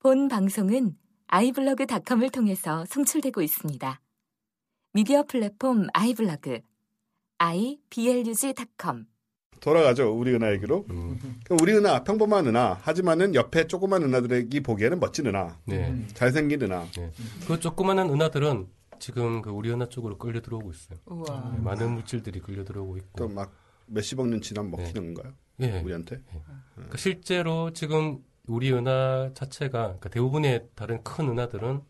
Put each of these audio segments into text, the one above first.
본 방송은 아이블로그닷컴을 통해서 송출되고 있습니다. 미디어 플랫폼 아이블로그 iblog.com 돌아가죠 우리 은하 얘기로. 음. 그럼 우리 은하 평범한 은하 하지만은 옆에 조그만 은하들이 보기에는 멋진 은하, 네. 잘생긴 은하. 네. 그 조그마한 은하들은 지금 그 우리 은하 쪽으로 끌려 들어오고 있어요. 우와. 네, 많은 물질들이 끌려 들어오고 있고. 또막 몇십억 년 지나면 먹히는 건가요? 예. 우리한테? 그러니까 실제로 지금 우리 은하 자체가 그러니까 대부분의 다른 큰 은하들은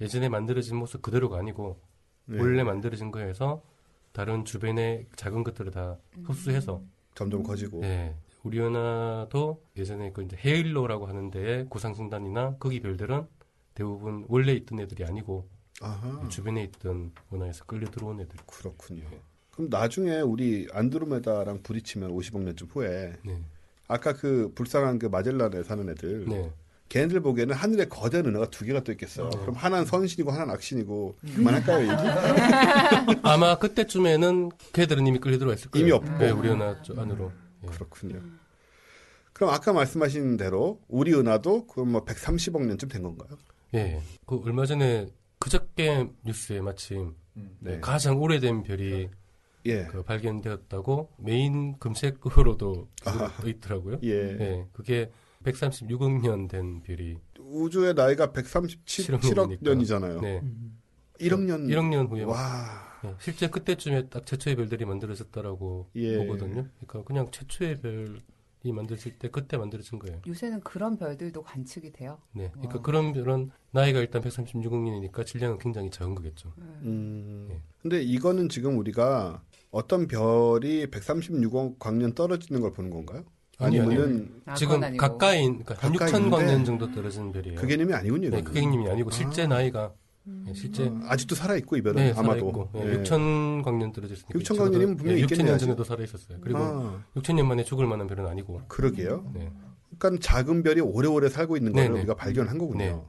예전에 만들어진 모습 그대로가 아니고 네. 원래 만들어진 거에서 다른 주변의 작은 것들을 다 흡수해서 점점 커지고. 예. 우리 은하도 예전에 그 이제 헤일로라고 하는 데에 구상승단이나 거기 별들은 대부분 원래 있던 애들이 아니고 아하. 주변에 있던 은하에서 끌려 들어온 애들. 그렇군요. 그럼 나중에 우리 안드로메다랑 부딪히면 50억 년쯤 후에 네. 아까 그 불쌍한 그 마젤란에 사는 애들 네. 걔네들 보기에는 하늘에 거대한 은하가 두 개가 또 있겠어. 네. 그럼 하나는 선신이고 하나는 악신이고 그만할까요 얘기? 아마 그때쯤에는 걔들은 이미 끌려 들어와 있을 거예요. 이미 없고. 네, 우리 은하 쪽 안으로. 예. 그렇군요. 그럼 아까 말씀하신 대로 우리 은하도 그럼 뭐 130억 년쯤 된 건가요? 예. 그 얼마 전에 그저께 뉴스에 마침 네. 가장 오래된 별이 예. 그 발견되었다고 메인 검색어로도 떠 있더라고요. 예. 예. 그게 136억 년 된 별이 우주의 나이가 137억 7억 년이잖아요. 네. 1억 년. 1억 년 후에 와. 예, 실제 그때쯤에 딱 최초의 별들이 만들어졌다라고 예. 보거든요. 그러니까 그냥 최초의 별이 만들어질 때 그때 만들어진 거예요. 요새는 그런 별들도 관측이 돼요. 네. 그러니까 와. 그런 별은 나이가 일단 136억 년이니까 질량은 굉장히 적은 거겠죠. 음. 예. 근데 이거는 지금 우리가 어떤 별이 136억 광년 떨어지는 걸 보는 건가요? 아니, 아니면은 아, 지금 아니고. 가까이 그러니까 한 가까이 6천 있는데 광년 정도 떨어지는 별이에요. 그 개념이 아니군요. 네, 이거는. 그 개념이 아니고 실제 아. 나이가 예, 실제 어, 아직도 살아 있고 이 별은 네, 아마도. 살아있고 예, 예. 6천 광년 떨어졌으니까 6천 광년이면 분명히 6천 있겠네요, 년 아직. 전에도 살아 있었어요. 그리고 아, 6천 년 만에 죽을 만한 별은 아니고. 그러게요. 네. 그러니까 작은 별이 오래오래 살고 있는 거를 네네. 우리가 발견한 거군요.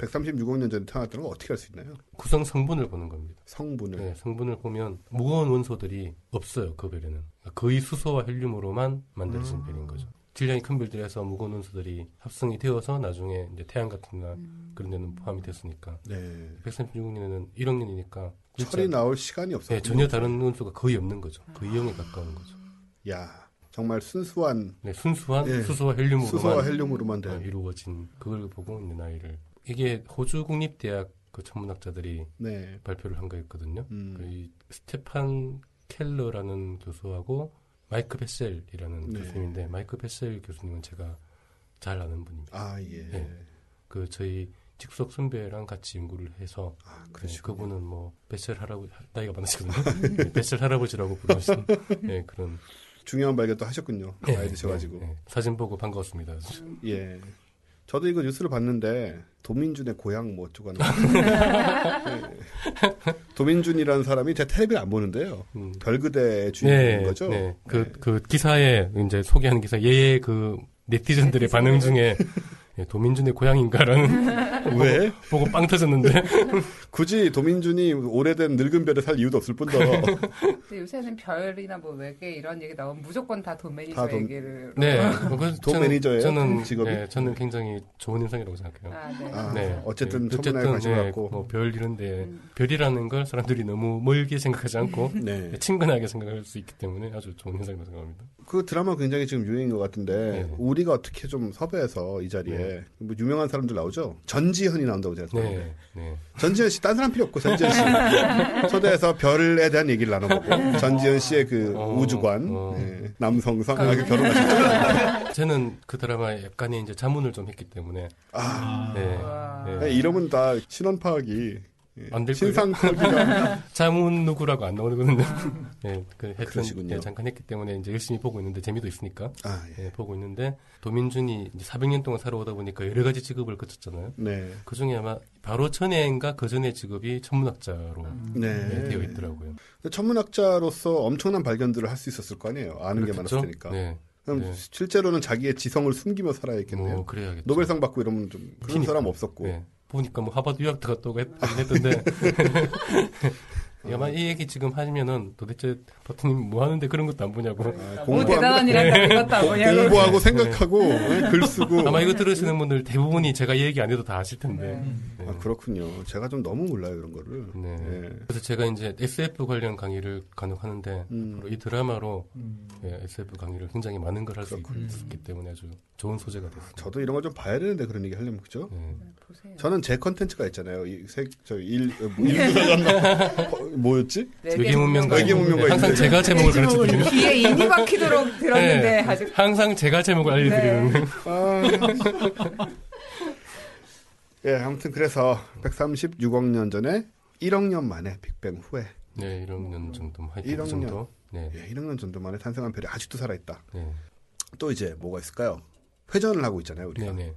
네. 136억 년 전에 태어났다는 걸 어떻게 알 수 있나요? 구성 성분을 보는 겁니다. 성분을. 네, 성분을 보면 무거운 원소들이 없어요. 그 별에는 거의 수소와 헬륨으로만 만들어진 음. 별인 거죠. 질량이 큰 별들에서 무거운 원소들이 합성이 되어서 나중에 이제 태양 같은 나 그런 데는 포함이 됐으니까 네. 136억 년에는 1억 년이니까 철이 나올 시간이 없어요. 네, 전혀 다른 원소가 거의 없는 거죠. 거의 0에 가까운 거죠. 야, 정말 순수한 네, 순수한 예, 수소와 헬륨으로만 수소와 헬륨으로만 어, 된. 이루어진 그걸 보고 있는 나이를 이게 호주 국립대학 그 천문학자들이 네. 발표를 한 거였거든요. 음. 그이 스테판 켈러라는 교수하고 마이크 베셀이라는 네. 교수님인데 마이크 베셀 교수님은 제가 잘 아는 분입니다. 아, 예. 네. 그 저희 직속 선배랑 같이 연구를 해서 아, 네. 그분은 뭐 베셀 할아버지 나이가 많으시거든요. 네, 베셀 할아버지라고 부르시는 네, 그런 중요한 발견도 하셨군요. 네, 나이 드셔가지고. 네, 네. 사진 보고 반가웠습니다. 예. 저도 이거 뉴스를 봤는데 도민준의 고향 뭐 어쩌고 하는 거. 예. 도민준이라는 사람이 제 텔레비를 안 보는데요. 음. 별그대 주인공인 거죠. 네. 그, 네. 그 기사에 이제 소개하는 기사, 얘의 그 네티즌들의 반응 중에 예, 도민준의 고향인가라는 왜? 보고 빵 터졌는데. 굳이 도민준이 오래된 늙은 별에 살 이유도 없을 뿐더러 근데 요새는 별이나 뭐 외계 이런 얘기 나오면 무조건 다 도 매니저 다 도- 얘기를. 네. 그래서 도 저는- 매니저예요? 저는, 직업이? 네, 저는 굉장히 좋은 인상이라고 생각해요. 아, 네. 아, 네. 어쨌든 네, 관심 네, 갖고 뭐 별 이런데 음. 별이라는 걸 사람들이 너무 멀게 생각하지 않고 네. 친근하게 생각할 수 있기 때문에 아주 좋은 인상이라고 생각합니다. 그 드라마 굉장히 지금 유행인 것 같은데 네. 우리가 어떻게 좀 섭외해서 이 자리에 뭐 유명한 사람들 나오죠. 전지현이 나온다고 제가 네, 들었는데 네. 전지현 씨 딴 사람 필요 없고 전지현 씨 초대해서 별에 대한 얘기를 나눠보고 전지현 씨의 그 어, 우주관 어. 네, 남성성 아, 그 결혼하셨죠. 저는 그 드라마에 약간의 이제 자문을 좀 했기 때문에 아 네. 와. 네. 네, 이름은 다 신원 파악이 예, 안될 신상 자문 누구라고 안 나오거든요. 네, 그 했던. 예, 잠깐 했기 때문에 이제 열심히 보고 있는데 재미도 있으니까 아 예. 예, 보고 있는데 도민준이 이제 400년 동안 살아오다 보니까 여러 가지 직업을 거쳤잖아요. 네. 그 중에 아마 바로 전에인가 그 전에 직업이 천문학자로 네. 네, 되어 있더라고요. 근데 천문학자로서 엄청난 발견들을 할 수 있었을 거 아니에요. 아는 게 그렇겠죠? 많았으니까. 네, 그럼 네. 실제로는 자기의 지성을 숨기며 살아야겠네요. 뭐 그래야겠죠. 노벨상 받고 이러면 좀 그런 그러니까. 사람 없었고. 네. 보니까 뭐 하버드 유학도 갔다 오고 했- 하긴 했던데 아마 이 얘기 지금 하시면은 도대체 버튼님 뭐 하는데 그런 것도 안 보냐고. 아, 뭐 공부하고- 대단한 일 한다 이것도 안 보냐고. 공부하고 생각하고 예, 글 쓰고 아마 이거 들으시는 분들 대부분이 제가 이 얘기 안 해도 다 아실 텐데. 네. 아, 그렇군요. 제가 좀 너무 몰라요 그런 거를. 네. 예. 그래서 제가 이제 SF 관련 강의를 간혹 하는데 음. 바로 이 드라마로 음. 예, SF 강의를 굉장히 많은 걸 할 수 있기 때문에 아주 좋은 소재가 됐습니다. 저도 이런 거좀 봐야 되는데 그런 얘기 하려면 그죠? 예. 보세요. 저는 제 컨텐츠가 있잖아요. 이 세, 저일 일부가 뭐였지? 외계 문명과 외계 문명과 항상. 제가 제목을 가르쳐 드리는 귀에 인이 박히도록 들었는데 네. 아직 항상 제가 제목을 알려드리는 아. 예, 아무튼 그래서 136억 년 전에 1억 년 만에 빅뱅 후에 네 1억 년 정도 하여튼 그 1억 정도 네, 예, 1억 년 정도 만에 탄생한 별이 아직도 살아있다. 네, 또 이제 뭐가 있을까요? 회전을 하고 있잖아요, 우리가. 네, 네.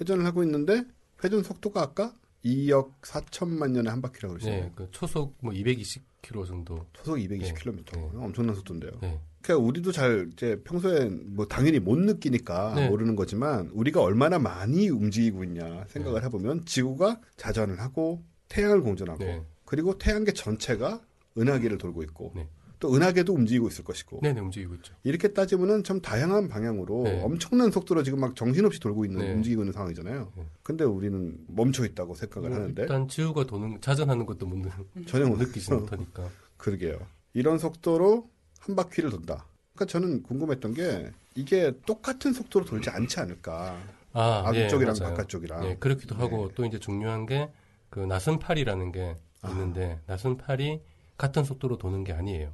회전을 하고 있는데 회전 속도가 아까 2억 4천만 년에 한 바퀴라고 그러잖아요. 네, 그 초속 뭐 220km 정도. 초속 220km. 네. 엄청난 속도인데요. 네, 그러니까 우리도 잘 이제 평소에 뭐 당연히 못 느끼니까 네. 모르는 거지만 우리가 얼마나 많이 움직이고 있냐 생각을 해보면 지구가 자전을 하고 태양을 공전하고 네. 그리고 태양계 전체가 은하계를 돌고 있고 네. 또 은하계도 움직이고 있을 것이고 네, 네 움직이고 있죠. 이렇게 따지면은 참 다양한 방향으로 네. 엄청난 속도로 지금 막 정신없이 돌고 있는 네. 움직이고 있는 상황이잖아요. 네. 근데 우리는 멈춰 있다고 생각을 뭐 하는데 일단 지구가 도는 자전하는 것도 못, 느, 전혀 못 느끼지 못하니까. 그러게요. 이런 속도로 한 바퀴를 돈다. 그러니까 저는 궁금했던 게 이게 똑같은 속도로 돌지 않지 않을까. 아, 예, 앞쪽이랑 맞아요. 바깥쪽이랑. 네, 그렇기도 하고 또 이제 중요한 게 그 나선팔이라는 게 아. 있는데 나선팔이 같은 속도로 도는 게 아니에요.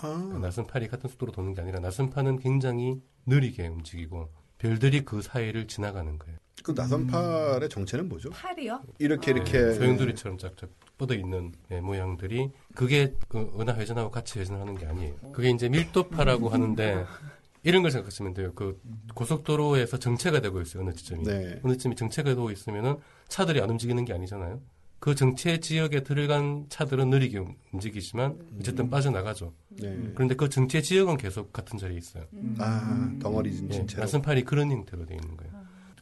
아, 그 나선팔이 같은 속도로 도는 게 아니라 나선팔은 굉장히 느리게 움직이고 별들이 그 사이를 지나가는 거예요. 그 나선팔의 정체는 뭐죠? 팔이요? 이렇게 네, 이렇게 소용돌이처럼 쫙쫙 뻗어 있는 네, 모양들이 그게 그 은하 회전하고 같이 회전하는 게 아니에요. 그게 이제 밀도파라고 하는데 이런 걸 생각하시면 돼요. 그 고속도로에서 정체가 되고 있어요. 어느 지점이. 네. 어느 지점이 정체가 되고 있으면은 차들이 안 움직이는 게 아니잖아요. 그 정체 지역에 들어간 차들은 느리게 움- 움직이지만 어쨌든 빠져나가죠. 네. 그런데 그 정체 지역은 계속 같은 자리에 있어요. 아 덩어리 예, 진채로. 나선팔이 그런 형태로 되어 있는 거예요.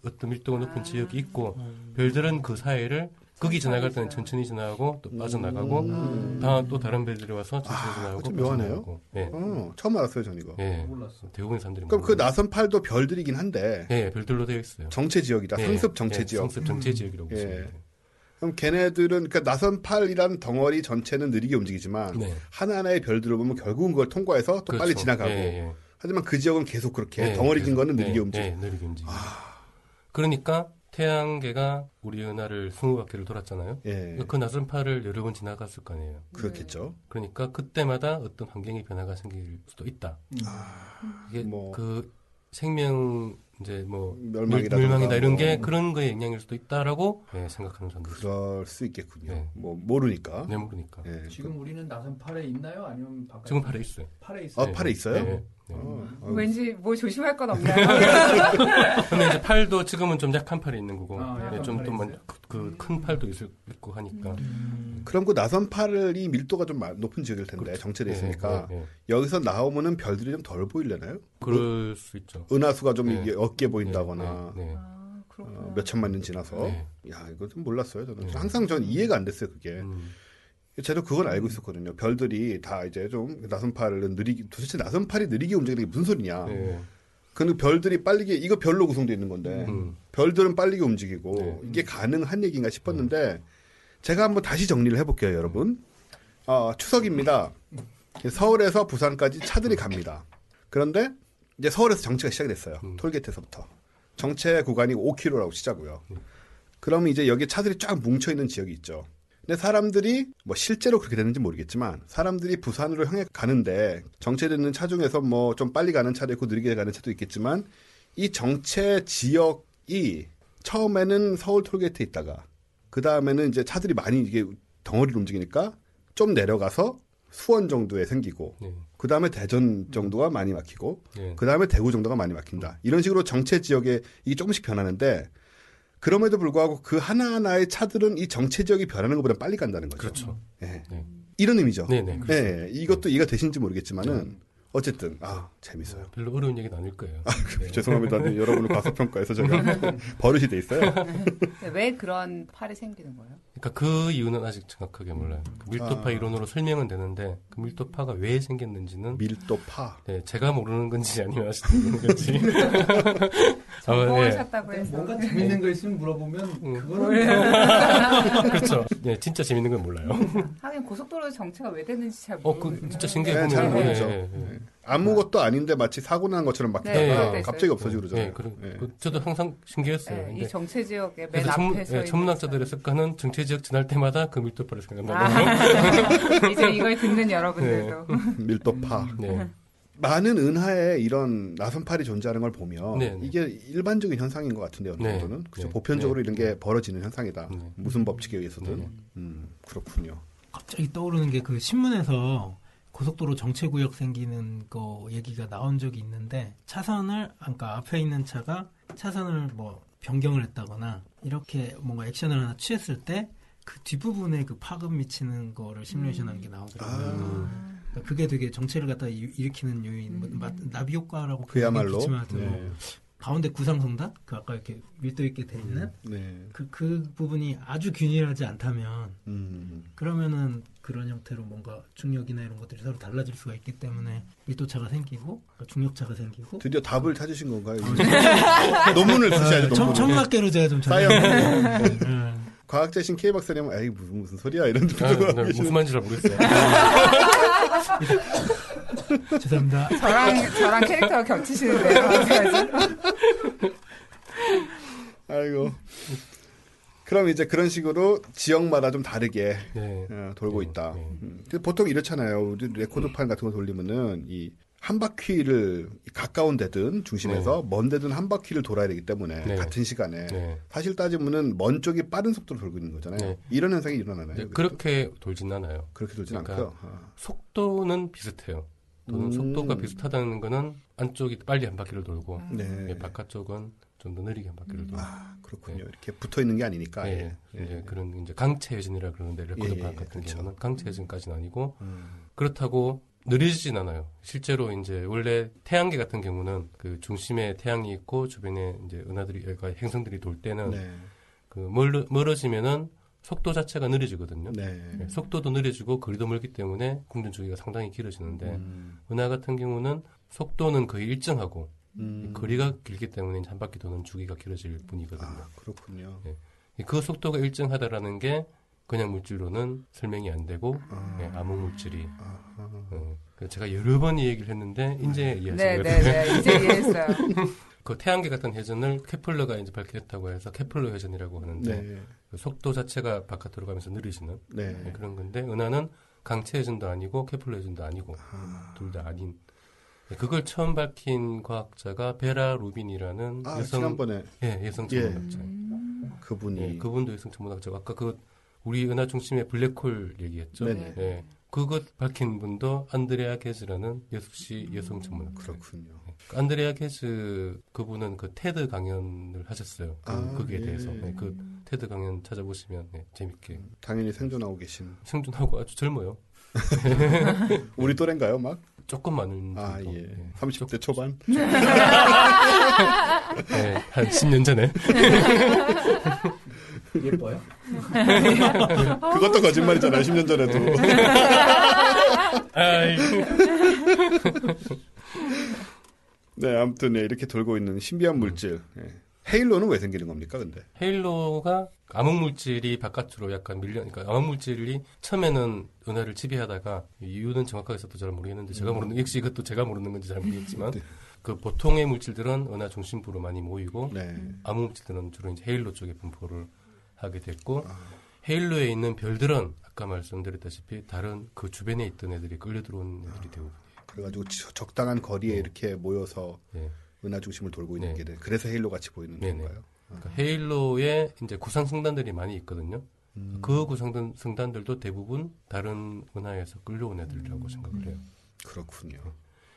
어떤 밀도가 높은 지역이 있고 별들은 그 사이를 극이 지나갈 때는 천천히 지나가고 또 빠져나가고 음. 다음 또 다른 별들이 와서 천천히 아, 지나가고 좀 묘하네요. 빠져나가고. 예. 어, 처음 알았어요, 전 이거. 예. 몰랐어. 대부분 사람들이 그럼 그 모르는 나선팔도 별들이긴 한데 예, 별들로 되어 있어요. 정체 지역이다. 예, 상습 정체 예, 지역. 상습 정체 지역이라고 예. 보시면 돼요. 그럼 걔네들은 그러니까 나선팔이란 덩어리 전체는 느리게 움직이지만 네. 하나하나의 별들을 보면 결국은 그걸 통과해서 또 빨리 그렇죠. 지나가고 예, 예. 하지만 그 지역은 계속 그렇게 예, 덩어리 진 계속, 거는 느리게 예, 움직여. 예, 느리게 움직여. 그러니까 태양계가 우리 은하를 20바퀴를 돌았잖아요. 예, 그 나선팔을 여러 번 지나갔을 거 아니에요. 그렇겠죠. 그러니까 그때마다 어떤 환경의 변화가 생길 수도 있다. 이게 뭐. 그 생명 이제 뭐 멸망이라든가 멸망이다 이런 게 뭐. 그런 거에 영향일 수도 있다라고 예, 생각하는 사람들. 그럴 수 있겠군요. 네. 뭐 모르니까. 네, 모르니까. 예. 지금 우리는 나선 팔에 있나요? 아니면 바깥? 지금 팔에 있어요. 팔에 있어요. 아, 팔에 있어요? 네, 네. 어, 어. 왠지 뭐 조심할 건 없나요? 근데 이제 팔도 지금은 좀 약한 팔이 있는 거고, 아, 약한 팔이 좀또 있어요? 그큰 팔도 있을 있고 하니까. 그럼 그 나선 팔이 밀도가 좀 마- 높은 지역일 텐데 정체돼 있으니까 예, 예, 예. 여기서 나오면은 별들이 좀 덜 보이려나요? 그럴 수 있죠. 은하수가 좀 네. 이게 적게 보인다거나 네, 네, 아. 어, 몇 천만 년 지나서 네. 야 이거 좀 몰랐어요 저는 네. 항상 전 이해가 안 됐어요 그게 음, 저도 그건 알고 있었거든요. 별들이 다 이제 좀 나선팔을 느리게 도대체 나선팔이 느리게 움직이는 게 무슨 소리냐. 네. 근데 별들이 빠르게 이거 별로 구성되어 있는 건데 음, 별들은 빠르게 움직이고 네. 이게 가능한 얘기인가 싶었는데 제가 한번 다시 정리를 해볼게요 여러분. 아, 추석입니다. 서울에서 부산까지 차들이 갑니다. 그런데 이제 서울에서 정체가 시작이 됐어요. 음. 톨게이트에서부터. 정체 구간이 5km라고 치자고요. 음. 그러면 이제 여기 차들이 쫙 뭉쳐 있는 지역이 있죠 근데 사람들이 뭐 실제로 그렇게 되는지 모르겠지만 사람들이 부산으로 향해 가는데 정체되는 차 중에서 뭐 좀 빨리 가는 차도 있고 느리게 가는 차도 있겠지만 이 정체 지역이 처음에는 서울 톨게이트에 있다가 그 다음에는 이제 차들이 많이 이게 덩어리로 움직이니까 좀 내려가서 수원 정도에 생기고 네, 그 다음에 대전 정도가 많이 막히고 네. 그 다음에 대구 정도가 많이 막힌다. 이런 식으로 정체 지역에 이게 조금씩 변하는데 그럼에도 불구하고 그 하나하나의 차들은 이 정체 지역이 변하는 것보다 빨리 간다는 거죠. 그렇죠. 예. 네. 이런 의미죠. 네, 네. 예, 이것도 이해가 되신지 모르겠지만은 어쨌든 아 재밌어요. 별로 어려운 얘기는 아닐 거예요. 네. 죄송합니다. 네, 여러분을 과소평가해서 제가 버릇이 돼 있어요. 근데 왜 그런 팔이 생기는 거예요? 그러니까 그 이유는 아직 정확하게 몰라요. 그 밀도파 아. 이론으로 설명은 되는데 그 밀도파가 왜 생겼는지는 밀도파. 네, 제가 모르는 건지 아니면 모르는 건지. 아마, 네. 해서 뭔가 재밌는 거 있으면 물어보면 음. 그거는 그렇죠. 네, 진짜 재밌는 건 몰라요. 하긴 고속도로 정체가 왜 됐는지 잘 어, 모르겠어요. 그 진짜 신기해 네, 잘 보면 모르죠. 네, 네, 네. 아무것도 아닌데 마치 사고 난 것처럼 막 네, 있다가 네, 갑자기 네. 없어지고 그러잖아요. 네, 그런- 네. 그 저도 항상 신기했어요. 네, 이 정체 지역의 맨 앞에 전, 서 네, 있는 천문학자들의 습관은 정체 지역 지날 때마다 그 밀도파를 생각한다고. 아, 이제 이걸 듣는 여러분들도 밀도파. 네. 많은 은하에 이런 나선팔이 존재하는 걸 보면 네, 네. 이게 일반적인 현상인 것 같은데요. 어느 네. 정도는 그죠 네. 보편적으로 네. 이런 게 벌어지는 현상이다. 네. 무슨 법칙에 의해서든. 네. 음, 그렇군요. 갑자기 떠오르는 게 그 신문에서 고속도로 정체구역 생기는 거 얘기가 나온 적이 있는데 차선을 아까 앞에 있는 차가 차선을 뭐 변경을 했다거나 이렇게 뭔가 액션을 하나 취했을 때 그 뒷부분에 그 파급 미치는 거를 시뮬레이션하는 게 나오더라고요. 아, 그러니까 그게 되게 정체를 갖다 일- 일으키는 요인, 뭐 마- 나비 효과라고 그야말로. 네. 가운데 구상성단 그 아까 이렇게 밀도 있게 돼 있는 네. 그, 그 부분이 아주 균일하지 않다면 음, 그러면은 그런 형태로 뭔가 중력이나 이런 것들이 서로 달라질 수가 있기 때문에 밀도차가 생기고 그러니까 중력차가 생기고 드디어 답을 찾으신 건가요? 논문을 쓰셔야죠. 아, 청- 논문을. 천문학계로 제가 좀 사이언. 네. 과학자신 K 박사님은 에이 무슨 무슨 소리야 이런 아, 네, 계시는. 무슨 말인지 잘 모르겠어요. 죄송합니다. 저랑 저랑 캐릭터가 겹치시는데요. 아이고. 그럼 이제 그런 식으로 지역마다 좀 다르게 네. 어, 돌고 네, 있다. 네. 음. 보통 이렇잖아요. 우리 레코드판 같은 거 돌리면은 이 한 바퀴를 가까운 데든 중심에서 먼 데든 한 바퀴를 돌아야 되기 때문에 네. 같은 시간에 네. 사실 따지면은 먼 쪽이 빠른 속도로 돌고 있는 거잖아요. 네. 이런 현상이 일어나나요? 네? 그렇게 돌진 않아요. 그렇게 돌진 그러니까 않고요. 아. 속도는 비슷해요. 도는 음. 속도가 비슷하다는 거는 안쪽이 빨리 한 바퀴를 돌고 네. 예, 바깥쪽은 좀 더 느리게 한 바퀴를 돌고. 아, 그렇군요. 이렇게 붙어 있는 게 아니니까. 예, 예. 이제 그런 이제 강체 회전이라 그러는데 레코드 예, 예, 판 같은 그렇죠. 경우는 강체 회전까지는 아니고 음. 그렇다고 느리진 않아요. 실제로 이제 원래 태양계 같은 경우는 그 중심에 태양이 있고 주변에 이제 은하들이 그러니까 행성들이 돌 때는 네. 그 멀, 멀어지면은 속도 자체가 느려지거든요. 네. 예, 속도도 느려지고 거리도 멀기 때문에 공전 주기가 상당히 길어지는데 음. 은하 같은 경우는 속도는 거의 일정하고 음. 거리가 길기 때문에 한 바퀴 도는 주기가 길어질 뿐이거든요. 아, 그렇군요. 그 속도가 일정하다라는 게 그냥 물질로는 설명이 안 되고 아. 네, 암흑 물질이. 어, 그래서 제가 여러 번 이 얘기를 했는데 이제 이해하신 네, 거예요. 네, 네. 이제 이해했어요. 그 태양계 같은 회전을 케플러가 이제 밝혔다고 해서 케플러 회전이라고 하는데 네. 그 속도 자체가 바깥으로 가면서 느려지는 네. 네, 그런 건데 은하는 강체 회전도 아니고 케플러 회전도 아니고 아. 둘다 아닌 네, 그걸 처음 밝힌 과학자가 베라 루빈이라는 아, 여성 지난번에 예, 여성 예. 천문학자. 그분이 예, 그분도 여성 천문학자고 아까 그 우리 은하 중심의 블랙홀 얘기했죠. 네네. 예. 그것 밝힌 분도 안드레아 게즈라는 역시 여성 천문학자. 그렇군요. 안드레아 게즈 그분은 그 테드 강연을 하셨어요. 그, 아, 거기에 예. 대해서 네, 그 테드 강연 찾아보시면 네, 재밌게 당연히 생존하고 계신 생존하고 아주 젊어요. 우리 또래인가요, 막? 조금 많은 아, 정도. 예. 네. 30대 초반? 네, 한 10년 전에. 예뻐요? 그것도 거짓말이잖아요, 10년 전에도. 네, 아무튼 네, 이렇게 돌고 있는 신비한 물질. 예. 헤일로는 왜 생기는 겁니까, 근데? 헤일로가 암흑 물질이 바깥으로 약간 밀려, 그러니까 암흑 물질이 처음에는 은하를 지배하다가 이유는 정확하게 써도 잘 모르겠는데 제가 모르는 역시 이것도 제가 모르는 건지 잘 모르겠지만 네. 그 보통의 물질들은 은하 중심부로 많이 모이고 네. 암흑 물질들은 주로 이제 헤일로 쪽에 분포를 하게 됐고 아. 헤일로에 있는 별들은 아까 말씀드렸다시피 다른 그 주변에 있던 애들이 끌려 들어온 애들이 되고 그래가지고 지- 적당한 거리에 네. 이렇게 모여서 예. 은하 중심을 돌고 있는 네. 게 돼. 그래서 헤일로 같이 보이는 네네. 건가요? 그러니까 헤일로에 이제 구상 성단들이 많이 있거든요. 음. 그 구상 성단들도 대부분 다른 은하에서 끌려온 애들이라고 생각을 해요. 그렇군요.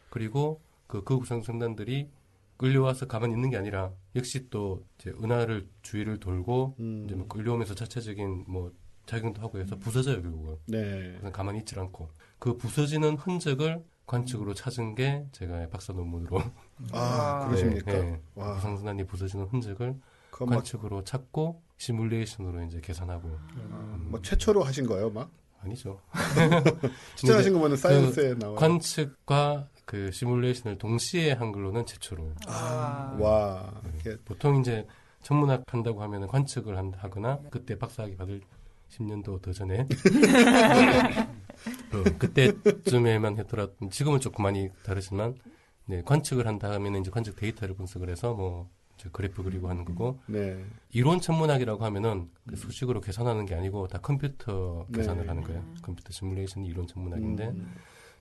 그리고 그, 그 구상 성단들이 끌려와서 가만히 있는 게 아니라 역시 또 이제 은하를 주위를 돌고 음. 이제 뭐 끌려오면서 자체적인 뭐 작용도 하고 해서 부서져요 결국은. 네. 그래서 가만히 있질 않고 그 부서지는 흔적을 관측으로 찾은 게 제가 박사 논문으로 아, 아. 그러십니까? 네, 네. 와, 구상순환이 부서지는 흔적을 관측으로 찾고 시뮬레이션으로 이제 계산하고 뭐 최초로 하신 거예요, 막? 아니죠. 진짜 하신 거면 그 사이언스에 나와. 관측과 그 시뮬레이션을 동시에 한글로는 최초로. 아. 와, 이게 보통 이제 천문학 한다고 하면은 관측을 한- 하거나 그때 박사학위 받을 10년도 더 전에 어, 그때쯤에만 했더라도 지금은 조금 많이 다르지만 네, 관측을 한다 하면은 이제 관측 데이터를 분석을 해서 뭐 그래프 그리고 하는 거고 네. 이론 천문학이라고 하면은 그 수식으로 계산하는 게 아니고 다 컴퓨터 네. 계산을 하는 거예요. 컴퓨터 시뮬레이션이 이론 천문학인데 음,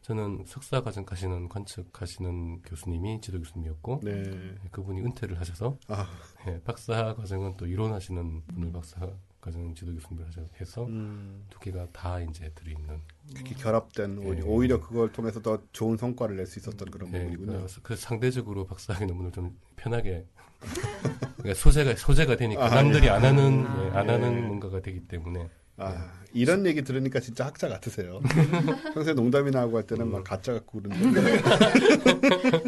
저는 석사 과정 가시는 관측하시는 교수님이 지도 교수님이었고 네. 그분이 은퇴를 하셔서 아, 예, 박사 과정은 또 이론하시는 분을 박사 과정 지도 교수님을 하셔서 해서 음, 두 개가 다 이제 들어있는 그렇게 결합된 오히려, 네. 오히려 그걸 통해서 더 좋은 성과를 낼 수 있었던 그런 예, 부분이군요. 그래서 그 상대적으로 박사학위 논문을 좀 편하게 그러니까 소재가 소재가 되니까 아, 남들이 예. 안 하는 아. 예, 안 예. 하는 뭔가가 되기 때문에 아, 이런 얘기 들으니까 진짜 학자 같으세요. 평소에 농담이나 하고 할 때는 막 가짜 같고 그러는데.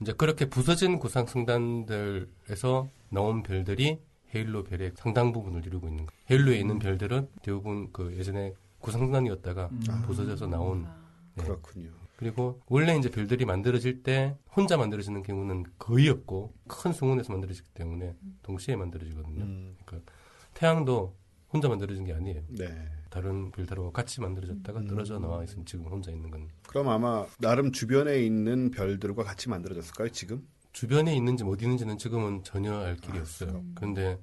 이제 그렇게 부서진 구상 성단들에서 나온 별들이 헤일로 별의 상당 부분을 이루고 있는 거예요. 헤일로에 있는 별들은 대부분 그 예전에 구상성단이었다가 음. 부서져서 나온 네. 그렇군요. 그리고 원래 이제 별들이 만들어질 때 혼자 만들어지는 경우는 거의 없고 큰 성운에서 만들어지기 때문에 동시에 만들어지거든요. 음, 그러니까 태양도 혼자 만들어진 게 아니에요. 네. 다른 별들하고 같이 만들어졌다가 음. 떨어져 나와 있으면 지금 혼자 있는 건 그럼 아마 나름 주변에 있는 별들과 같이 만들어졌을까요, 지금? 주변에 있는지 못 있는지는 지금은 전혀 알 길이 없어요. 그런데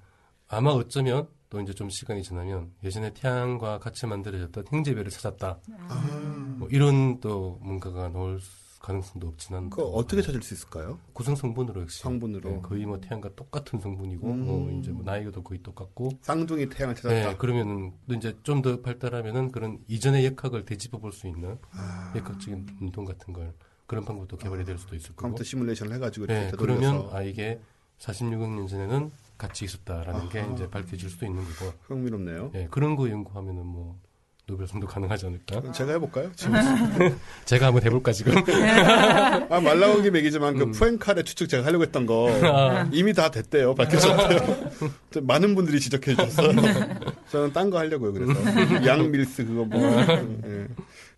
아마 어쩌면 또 이제 좀 시간이 지나면 예전에 태양과 같이 만들어졌던 형제별을 찾았다. 아, 뭐 이런 또 뭔가가 나올 가능성도 없진 않고 그거 어떻게 찾을 수 있을까요? 구성 성분으로 역시 성분으로. 네, 거의 뭐 태양과 똑같은 성분이고 음. 뭐 이제 뭐 나이가도 거의 똑같고 쌍둥이 태양을 찾았다. 네, 그러면은 또 이제 좀 더 발달하면은 그런 이전의 역학을 되짚어 볼 수 있는 아, 역학적인 운동 같은 걸 그런 방법도 개발이 될 수도 있을 거고. 컴퓨터 시뮬레이션을 해가지고 네, 그러면 아 이게 46억 년 전에는 같이 있었다라는 게 아하. 이제 밝혀질 수도 있는 거고. 흥미롭네요. 네, 그런 거 연구하면은 뭐 노벨상도 가능하지 않을까? 제가 해볼까요? 지금 제가 한번 해볼까 지금? 아, 말 나온 김에 얘기지만 그 음. 푸엔칼의 추측 제가 하려고 했던 거 아, 이미 다 됐대요. 밝혀졌대요. 좀 많은 분들이 지적해 주셨어요. 저는 딴 거 하려고요. 그래서 양 밀스 그거 뭐. 예.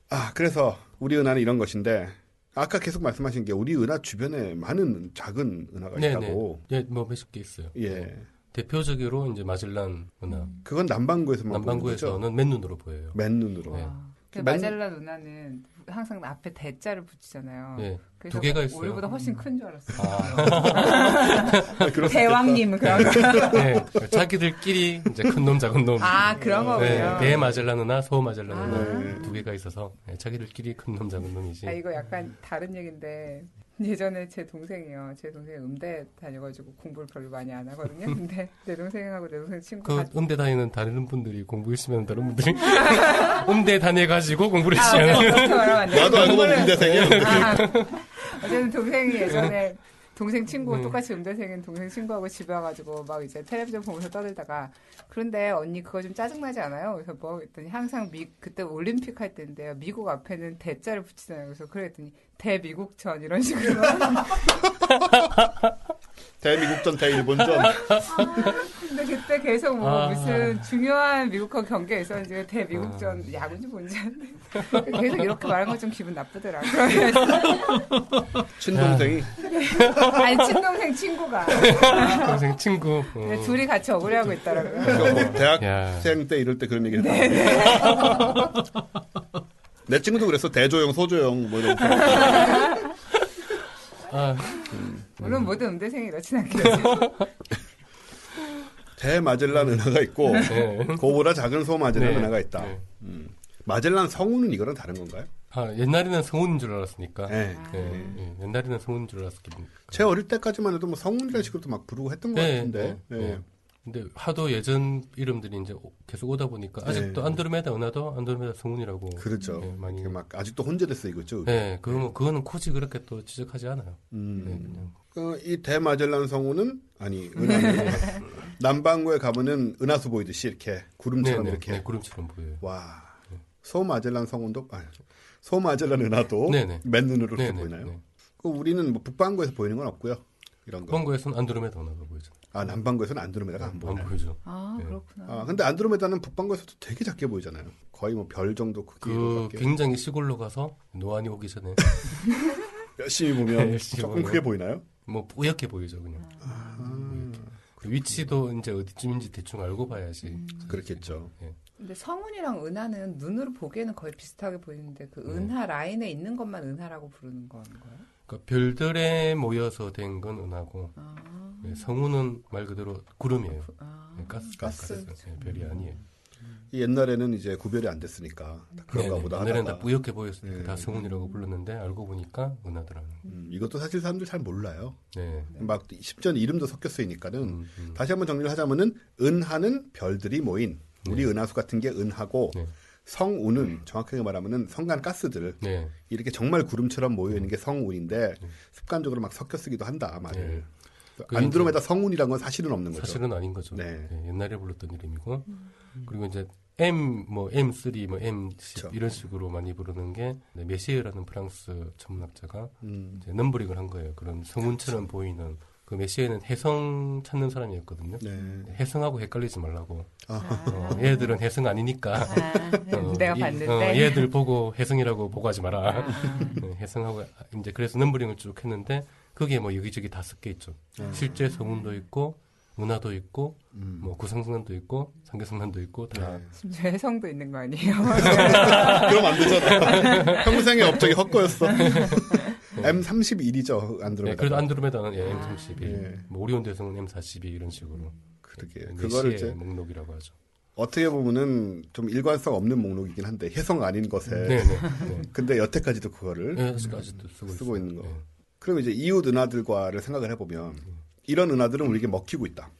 아 그래서 우리 은하는 이런 것인데 아까 계속 말씀하신 게 우리 은하 주변에 많은 작은 은하가 네, 있다고. 예, 뭐 몇십 개 있어요. 예. 대표적으로 이제 마젤란 은하, 그건 남반구에서만. 남반구에서는 맨눈으로 보여요. 맨눈으로. 네. 그 맨- 마젤란 은하는 항상 앞에 대자를 붙이잖아요. 예, 그래서 두 개가 있어요. 우리보다 훨씬 큰 줄 알았어요. 아, 대왕님은 그런 거. 네, 자기들끼리 이제 큰 놈, 작은 놈. 아 그런 네, 거군요. 대마젤란 은하, 소마젤란 아. 은하 네. 두 개가 있어서 네, 자기들끼리 큰 놈, 작은 놈이지. 아, 이거 약간 다른 얘기인데 예전에 제 동생이요. 제 동생 음대 다녀가지고 공부를 별로 많이 안 하거든요. 근데 내 동생하고 내 동생 친구 그가 음대 다니는 다른 분들이 공부 열심히 하는 다른 분들이 음대 다녀가지고 공부를 아, 열심히 하는 돼. 나도 알고 보면 문대생이야. 아, 어쨌든 동생이 예전에 동생 친구 음. 똑같이 음대생인 동생 친구하고 집에 와가지고 막 이제 텔레비전 보면서 떠들다가 그런데 언니 그거 좀 짜증나지 않아요? 그래서 뭐 했더니 항상 미 그때 올림픽 할 때인데요 미국 앞에는 대자를 붙이잖아요 그래서 그랬더니 대미국전 이런 식으로 대미국전, 대일본전. 근데 그때 계속 뭐 아. 무슨 중요한 미국하고 경기가 있었는지 대미국전 야구인지 뭔지 계속 이렇게 말한 건좀 기분 나쁘더라고요 친동생이. 아니 친동생 친구가 동생 친구. 어. 둘이 같이 억울해하고 있더라고요 그러니까 뭐 야. 대학생 때 이럴 때 그런 얘기를 했다. 내 친구도 그랬어. 대조영, 소조영, 뭐 이런 거. 아, 물론 모든 음대생이 이렇진 않겠죠. 대마젤란 은하가 있고, 네. 그보다 작은 소마젤란 네. 은하가 있다. 네. 음. 마젤란 성우는 이거랑 다른 건가요? 아, 옛날에는 성운인 줄 알았으니까. 네. 예, 예, 옛날에는 성운인 줄 알았기 때문에. 제 어릴 때까지만 해도 뭐 성운이라는 식으로 막 부르고 했던 것 네, 같은데. 네, 네. 네. 근데 하도 예전 이름들이 이제 오- 계속 오다 보니까 아직도 네. 안드로메다 은하도 안드로메다 성운이라고. 그렇죠. 네, 많이. 막 아직도 혼재돼 쓰이고 있죠. 네, 그거 그거는 굳이 그렇게 또 지적하지 않아요. 네, 음. 그냥. 그, 이 대마젤란 성우는 아니 은하는 남반구에 가면은 은하수 보이듯이 이렇게 네, 구름처럼 네, 이렇게 네, 구름처럼 보여요. 와 소마젤란 성운도 아 소마젤란 은하도 네네. 맨눈으로 네네. 보이나요? 네. 그 우리는 뭐 북반구에서 보이는 건 없고요. 이런 거. 북반구에서는 안드로메다 은하가 보이죠. 아 남반구에서는 안드로메다가 안 안 보여요. 보이죠. 아 네. 그렇구나. 아 근데 안드로메다는 북반구에서도 되게 작게 보이잖아요. 거의 뭐 별 정도 그 크기로밖에. 굉장히 시골로 가서 노안이 오기 전에 열심히 보면 열심히 조금 보면. 크게 보이나요? 뭐 뿌옇게 보이죠 그냥. 아, 그 위치도 이제 어디쯤인지 대충 알고 봐야지. 음. 그렇겠죠. 근데 성운이랑 은하는 눈으로 보기에는 거의 비슷하게 보이는데 그 네. 은하 라인에 있는 것만 은하라고 부르는 건가요? 그러니까 별들에 모여서 된 건 은하고 아, 네, 성운은 말 그대로 구름이에요. 아, 네, 가스, 가스. 가스. 네, 별이 아니에요. 이 옛날에는 이제 구별이 안 됐으니까 다 그런가 네, 보다 옛날에는 다 하다가 뿌옇게 보였으니까 네. 다 성운이라고 불렀는데 알고 보니까 은하더라는. 음, 이것도 사실 사람들 잘 몰라요. 네. 막 심지어 이름도 섞여 쓰이니까는 음, 음. 다시 한번 정리를 하자면은 은하는 별들이 모인 우리 네. 은하수 같은 게 은하고 네. 성운은 정확하게 말하면은 성간 가스들 네. 이렇게 정말 구름처럼 모여 있는 게 성운인데 습관적으로 막 섞여 쓰기도 한다 말을. 네. 안드로메다 성운이란 건 사실은 없는 거죠. 사실은 아닌 거죠. 네. 네, 옛날에 불렀던 이름이고 그리고 이제 M 뭐 M3 뭐 M10 그쵸. 이런 식으로 많이 부르는 게 네, 메시에라는 프랑스 천문학자가 음, 이제 넘버링을 한 거예요. 그런 성운처럼 보이는 그 메시에는 해성 찾는 사람이었거든요. 네. 해성하고 헷갈리지 말라고. 아, 어, 얘들은 해성 아니니까. 어, 내가 이- 봤는데. 어, 얘들 보고 해성이라고 보고 하지 마라. 아, 네, 해성하고 이제 그래서 넘버링을 쭉 했는데 거기에 뭐 여기저기 다 섞여 있죠. 실제 성운도 있고 은하도 있고 음. 뭐 구상승란도 있고 상계승란도 있고 다 네. 심지어 해성도 있는 거 아니에요? 그럼 안 되잖아. 평생의 업적이 헛거였어. M31이죠 네, 안드로메다. 그래도 안드로메다는 예, M31, 예. 뭐 오리온 대성은 M42 이런 식으로 그러게. 네, 그거를 이제 목록이라고 하죠. 어떻게 보면은 좀 일관성 없는 목록이긴 한데 해성 아닌 것에. 네, 네, 네. 근데 여태까지도 그거를 네, 아직도 쓰고, 쓰고. 있는 거. 네. 그럼 이제 이웃 은하들과를 생각을 해보면 이런 은하들은 우리에게 먹히고 있다.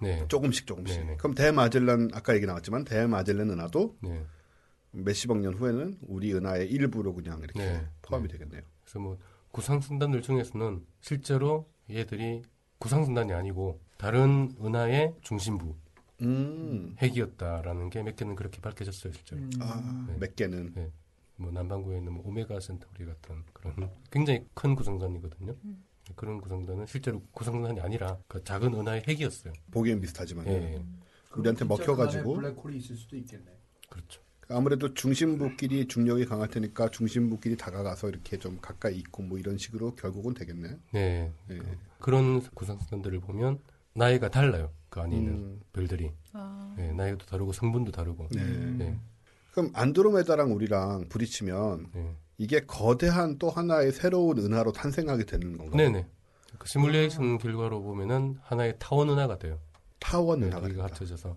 네, 조금씩 조금씩. 네네. 그럼 대마젤란 아까 얘기 나왔지만 대마젤란 은하도 네. 몇십억 년 후에는 우리 은하의 일부로 그냥 이렇게 네. 포함이 네. 되겠네요. 그래서 뭐 구상승단들 중에서는 실제로 얘들이 구상승단이 아니고 다른 은하의 중심부 음. 핵이었다라는 게 몇 개는 그렇게 밝혀졌어요, 실제로. 음. 아, 네. 몇 개는. 뭐 남반구에 있는 뭐 오메가 센터리 같은 그런 굉장히 큰 구성단이거든요. 그런 구성단은 실제로 구성단이 아니라 그 작은 은하의 핵이었어요. 보기엔 비슷하지만 예, 예. 우리한테 진짜 먹혀가지고. 블랙홀이 있을 수도 있겠네. 그렇죠. 아무래도 중심부끼리 중력이 강할 테니까 중심부끼리 다가가서 이렇게 좀 가까이 있고 뭐 이런 식으로 결국은 되겠네. 네. 예. 그런 구성단들을 보면 나이가 달라요. 그 안에 있는 음, 별들이. 아, 네, 나이도 다르고 성분도 다르고. 네. 네. 그럼 안드로메다랑 우리랑 부딪히면 네. 이게 거대한 또 하나의 새로운 은하로 탄생하게 되는 건가요? 네네. 그 시뮬레이션 결과로 보면은 하나의 타원 은하가 돼요. 타원 네, 은하가 두 개가 된다. 합쳐져서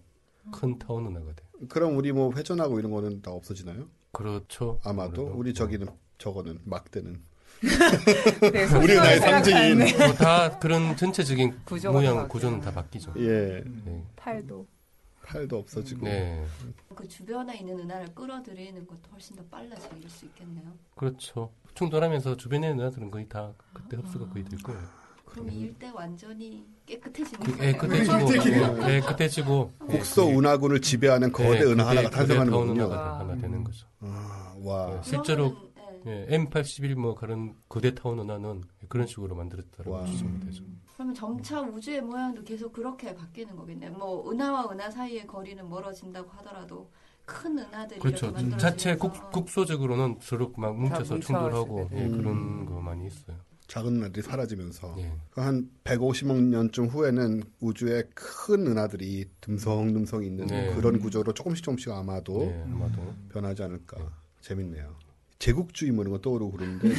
큰 타원 은하가 돼요. 그럼 우리 뭐 회전하고 이런 거는 다 없어지나요? 그렇죠. 아마도 아무래도. 우리 저기는 저거는 막대는 되게 우리 은하의 상징인. 뭐 다 그런 전체적인 구조가 모양 다 구조는 다 바뀌죠. 예 네. 팔도. 팔도 없어지고 네. 그 주변에 있는 은하를 끌어들이는 것도 훨씬 더 빨라질 수 있겠네요. 그렇죠. 충돌하면서 주변에 있는 애들은 거의 다 그때 흡수가 거의 될 거예요. 그럼 이 일대 완전히 깨끗해지는 그. 예, 깨끗해지고, 예, 깨끗해지고. 국소 예, 은하군을 지배하는 거대 예, 은하 그게 하나가 탄생하는 거대 거군요. 은하가 하나 되는 거죠. 아, 와. 예, 실제로 그러면은, 예. 예, M81 뭐 그런 거대 타원 은하는 그런 식으로 만들었다고 와. 추정이 되죠. 그러면 점차 우주의 모양도 계속 그렇게 바뀌는 거겠네요. 뭐 은하와 은하 사이의 거리는 멀어진다고 하더라도 큰 은하들이 그렇죠. 자체 국, 국소적으로는 서로 막 뭉쳐서. 충돌하고 예, 음. 그런 거 많이 있어요. 작은 은하들이 사라지면서 예. 한 150억 년쯤 후에는 우주에 큰 은하들이 듬성듬성 있는 네. 그런 구조로 조금씩 조금씩 아마도 예, 아마도. 변하지 않을까. 재밌네요. 제국주의 뭐 이런 거 떠오르고 그러는데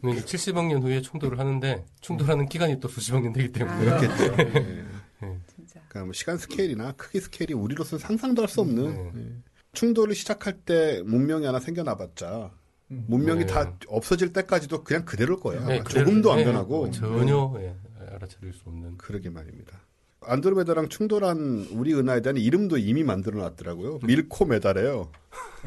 근데 이제 70억 년 후에 충돌을 하는데 충돌하는 기간이 또 수십억 년 되기 때문에 그렇겠죠. 예. 진짜. 그러니까 뭐 시간 스케일이나 크기 스케일이 우리로서는 상상도 할 수 없는 네. 예. 충돌을 시작할 때 문명이 하나 생겨나봤자 음. 문명이 네. 다 없어질 때까지도 그냥 그대로일 거예요. 예, 아마 그대로- 조금도 안 예, 변하고 전혀 예, 알아차릴 수 없는 그러게 말입니다. 안드로메다랑 충돌한 우리 은하에 대한 이름도 이미 만들어 놨더라고요. 밀코메다래요.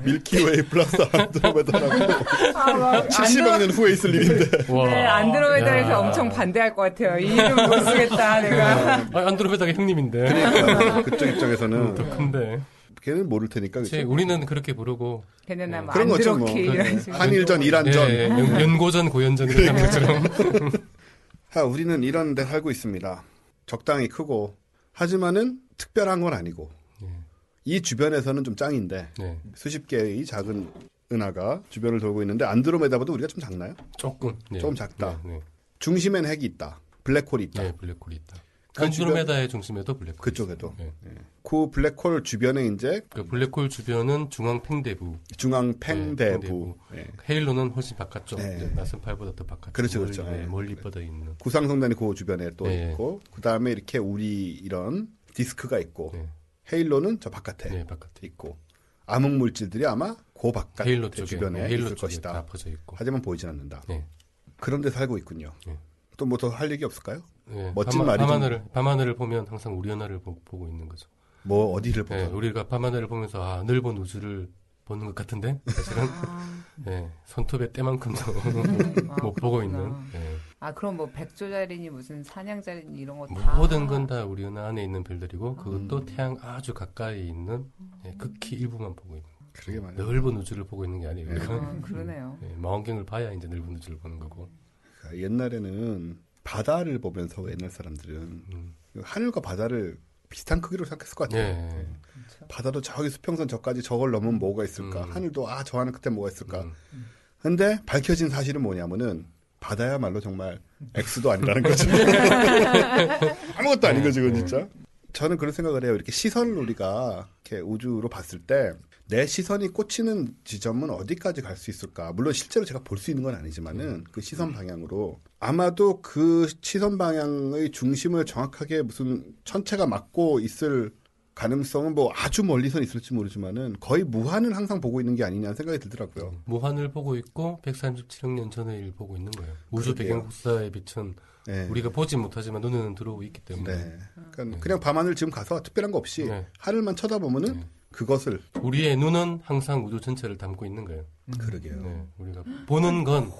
밀키웨이 플러스 안드로메다라고 아, 막 70억 년 후에 있을 일인데 와. 네, 안드로메다에서 야. 엄청 반대할 것 같아요. 이 이름 못 쓰겠다, 내가. 아, 안드로메다가 형님인데 그러니까 그쪽 입장에서는 더 큰데 걔는 모를 테니까 그치, 그렇죠. 우리는 그렇게 부르고 걔네는 네. 뭐 그런 거죠, 뭐. 네. 한일전, 이란전. 네, 연- 연고전 고연전 이런 것처럼 아, 우리는 이런 데 살고 있습니다. 적당히 크고 하지만은 특별한 건 아니고 네. 이 주변에서는 좀 짱인데 네, 수십 개의 작은 은하가 주변을 돌고 있는데 안드로메다보다 우리가 좀 작나요? 조금 네. 좀 작다. 네, 네. 중심엔 핵이 있다. 블랙홀이 있다. 네, 블랙홀이 있다. 그 안드로메다의 중심에도 블랙홀. 그쪽에도. 네. 그 블랙홀 주변에 이제 그 블랙홀 주변은 중앙 팽대부, 중앙 네, 팽대부. 팽대부. 예. 헤일로는 훨씬 바깥쪽, 네. 이제 나선팔보다 더 바깥쪽, 그렇죠, 멀리, 그렇죠. 네, 네. 멀리 뻗어 있는. 구상성단이 그 주변에 또 네. 있고 그 다음에 이렇게 우리 이런 디스크가 있고 네, 헤일로는 저 바깥에 네, 바깥에. 있고 암흑 물질들이 아마 그 바깥 헤일로 쪽에, 주변에 네, 헤일로 있을 쪽에 것이다. 다 퍼져 있고. 하지만 보이진 않는다. 네. 그런데 살고 있군요. 네. 또뭐 더 할 얘기 없을까요? 네, 멋진 밤하, 말이 좀- 밤하늘을 밤하늘을 보면 항상 우리 하늘을 보, 고 있는 거죠. 뭐 어디를 보든 네, 우리가 밤하늘을 보면서 아, 넓은 우주를 보는 것 같은데 사실은 아, 네, 손톱의 때만큼도 아, 못 보고 있는. 네. 아 그럼 뭐 백조자리니 무슨 사냥자리니 이런 거뭐 다. 모든 건 다 우리 은하 안에 있는 별들이고 그것도 음. 태양 아주 가까이 있는 네, 극히 일부만 보고 있는 그러게 말이에요. 넓은 우주를 보고 있는 게 아니에요. 네. 아, 그러네요. 네, 망원경을 봐야 이제 넓은 우주를 보는 거고. 그러니까 옛날에는 바다를 보면서 옛날 사람들은 음. 하늘과 바다를 비슷한 크기로 생각했을 것 같아요. 네. 바다도 저기 수평선 저까지 저걸 넘으면 뭐가 있을까? 음. 하늘도 아저 하늘 끝에 뭐가 있을까? 음. 근데 밝혀진 사실은 뭐냐면은 바다야말로 정말 X도 아니라는 거죠. 아무것도 아닌 거지, 그건 진짜. 저는 그런 생각을 해요. 이렇게 시선을 우리가 이렇게 우주로 봤을 때 내 시선이 꽂히는 지점은 어디까지 갈 수 있을까? 물론 실제로 제가 볼 수 있는 건 아니지만은 그 시선 방향으로 아마도 그 시선 방향의 중심을 정확하게 무슨 천체가 막고 있을 가능성은 뭐 아주 멀리선 있을지 모르지만은 거의 무한을 항상 보고 있는 게 아니냐는 생각이 들더라고요. 무한을 보고 있고 137억 년 전의 일 보고 있는 거예요. 우주. 배경 복사에 비춘 네. 우리가 보지 못하지만 눈에는 들어오고 있기 때문에 네. 그러니까 네. 그냥 밤하늘 지금 가서 특별한 거 없이 네. 하늘만 쳐다보면은 네. 그것을 우리의 눈은 항상 우주 전체를 담고 있는 거예요. 그러게요. 네, 우리가 보는 건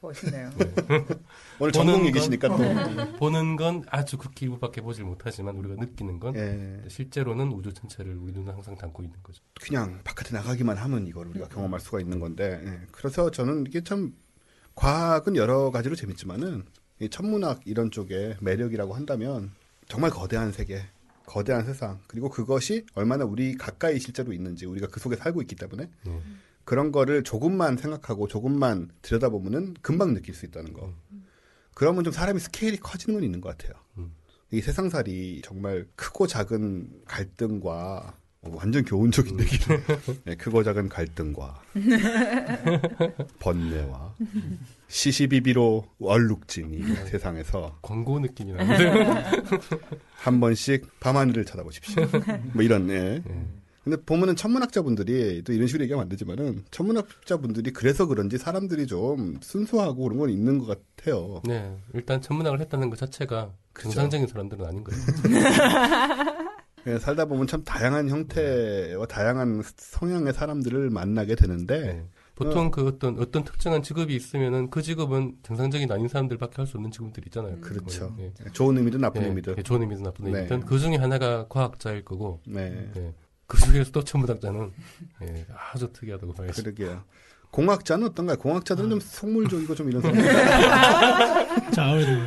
멋있네요. 오늘 보는 전공 건- 얘기시니까 또 보는 건 아주 극히 일부밖에 보질 못하지만 우리가 느끼는 건 예, 실제로는 우주 전체를 우리 눈은 항상 담고 있는 거죠. 그냥 바깥에 나가기만 하면 이걸 우리가 경험할 수가 있는 건데 예. 그래서 저는 이게 참 과학은 여러 가지로 재밌지만은 이 천문학 이런 쪽에 매력이라고 한다면 정말 거대한 세계, 거대한 세상 그리고 그것이 얼마나 우리 가까이 실제로 있는지 우리가 그 속에 살고 있기 때문에 네. 그런 거를 조금만 생각하고 조금만 들여다보면은 금방 느낄 수 있다는 거. 그러면 좀 사람이 스케일이 커지는 건 있는 것 같아요. 음. 이 세상살이 정말 크고 작은 갈등과 어, 완전 교훈적인 얘기를 네, 크고 작은 갈등과 번뇌와 시시비비로 얼룩진 이 세상에서 광고 느낌이 나는데. 한 번씩 밤하늘을 쳐다보십시오. 뭐 이런 예. 네. 근데 보면은 천문학자분들이 또 이런 식으로 얘기하면 안 되지만은 천문학자분들이 그래서 그런지 사람들이 좀 순수하고 그런 건 있는 것 같아요. 네, 일단 천문학을 했다는 것 자체가 그쵸. 정상적인 사람들은 아닌 거예요. 예, 살다 보면 참 다양한 형태와 다양한 성향의 사람들을 만나게 되는데 네. 보통 그 어떤 어떤 특정한 직업이 있으면은 그 직업은 정상적인 아닌 사람들밖에 할 수 없는 직업들이 있잖아요. 그렇죠. 네. 좋은 의미든 나쁜 네, 의미든 네, 좋은 의미든 나쁜 네. 의미든 그 중에 하나가 과학자일 거고 네, 네. 그 중에서도 천문학자는 네, 아주 특이하다고 봐야죠. 그러게요. 공학자는 어떤가요? 공학자들은 좀 속물적이고 좀 이런 사람. 자, 아무래도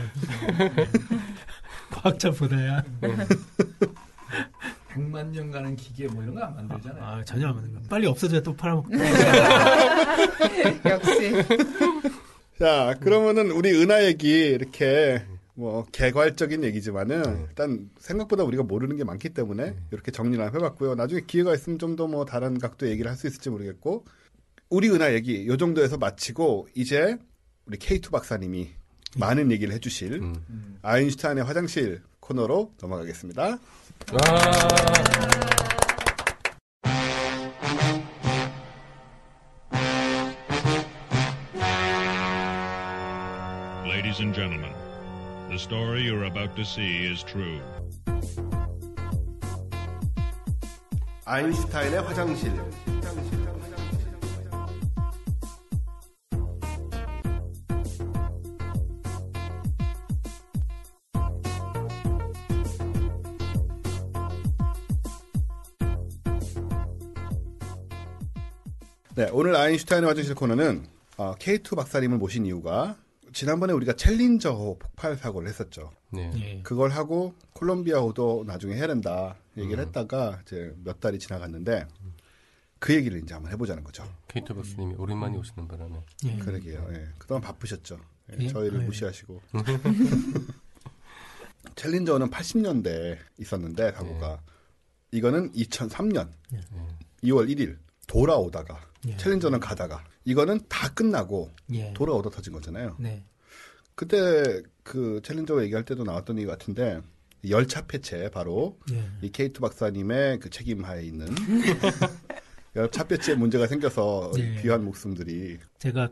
과학자보다야. 100만 년 가는 기계 뭐 이런 거 안 만들잖아요. 아, 전혀 안 거. 빨리 없어져야 또 팔아먹고. 역시 자, 그러면은 우리 은하 얘기 이렇게 뭐 개괄적인 얘기지만은 일단 생각보다 우리가 모르는 게 많기 때문에 이렇게 정리를 한번 해봤고요. 나중에 기회가 있으면 좀 더 뭐 다른 각도 얘기를 할 수 있을지 모르겠고 우리 은하 얘기 요 정도에서 마치고 이제 우리 K2 박사님이 많은 얘기를 해주실 음. 아인슈타인의 화장실 코너로 넘어가겠습니다. 아, Ladies and gentlemen, the story you're about to see is true. 아인슈타인의 화장실. 네, 오늘 아인슈타인의 화장실 코너는 어, K2 박사님을 모신 이유가 지난번에 우리가 챌린저호 폭발 사고를 했었죠. 네. 예. 그걸 하고 콜롬비아호도 나중에 해야 된다 얘기를 음. 했다가 이제 몇 달이 지나갔는데 그 얘기를 이제 한번 해보자는 거죠. 케이트 박사님이 오랜만에 오시는 바람에 예. 그러게요. 예. 그동안 바쁘셨죠. 예, 예? 저희를 아, 예. 무시하시고. 챌린저는 80년대에 있었는데 사고가 이거는 2003년 예. 2월 1일 돌아오다가 예. 챌린저는 가다가 이거는 다 끝나고 예. 돌아오다 터진 거잖아요. 네. 그때 그 챌린저 얘기할 때도 나왔던 얘기 같은데 열차 폐체 바로 예. 이 케이트 박사님의 그 책임하에 있는 열차 폐체에 문제가 생겨서 네. 귀한 목숨들이 제가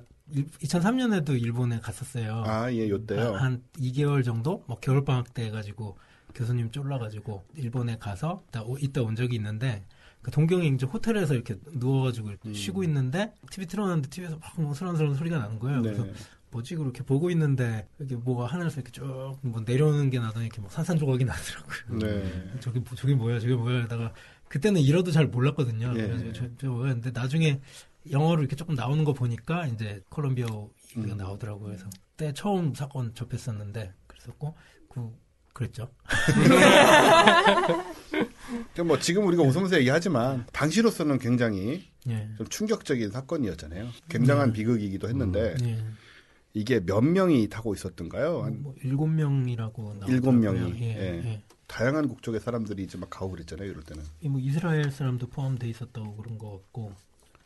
2003년에도 일본에 갔었어요. 아 예 요때요. 한, 한 2개월 정도 뭐 겨울 방학 때 해가지고 교수님 쫄라가지고 일본에 가서 오- 이따 온 적이 있는데 그 동경에 이제 호텔에서 이렇게 누워가지고 이렇게 음. 쉬고 있는데 TV 틀어놨는데 TV에서 막 멍스런스런 소리가 나는 거예요. 네. 그래서 뭐지 그렇게 보고 있는데 이렇게 뭐가 하늘에서 이렇게 쭉 뭐 내려오는 게 나더니 이렇게 뭐 산산 조각이 나더라고요. 네. 저게 뭐- 저게 뭐야 저게 뭐야 하다가 그때는 이러도 잘 몰랐거든요. 예. 그래서 저, 저 뭐야 근데 나중에 영어로 이렇게 조금 나오는 거 보니까 이제 콜롬비아 얘기가 음. 나오더라고요. 그래서 그때 처음 사건 접했었는데 그랬었고 그 그랬죠. 그뭐 지금 우리가 웃으면서 얘기하지만 당시로서는 굉장히 예. 좀 충격적인 사건이었잖아요. 굉장한 음. 비극이기도 했는데 예. 이게 몇 명이 타고 있었던가요? 한뭐 일곱 명이라고 나오더라고요. 일곱 명이, 예. 예. 예. 다양한 국적의 사람들이 이제 막 가고 그랬잖아요. 이럴 때는 이뭐 이스라엘 사람도 포함돼 있었다고 그런 것 같고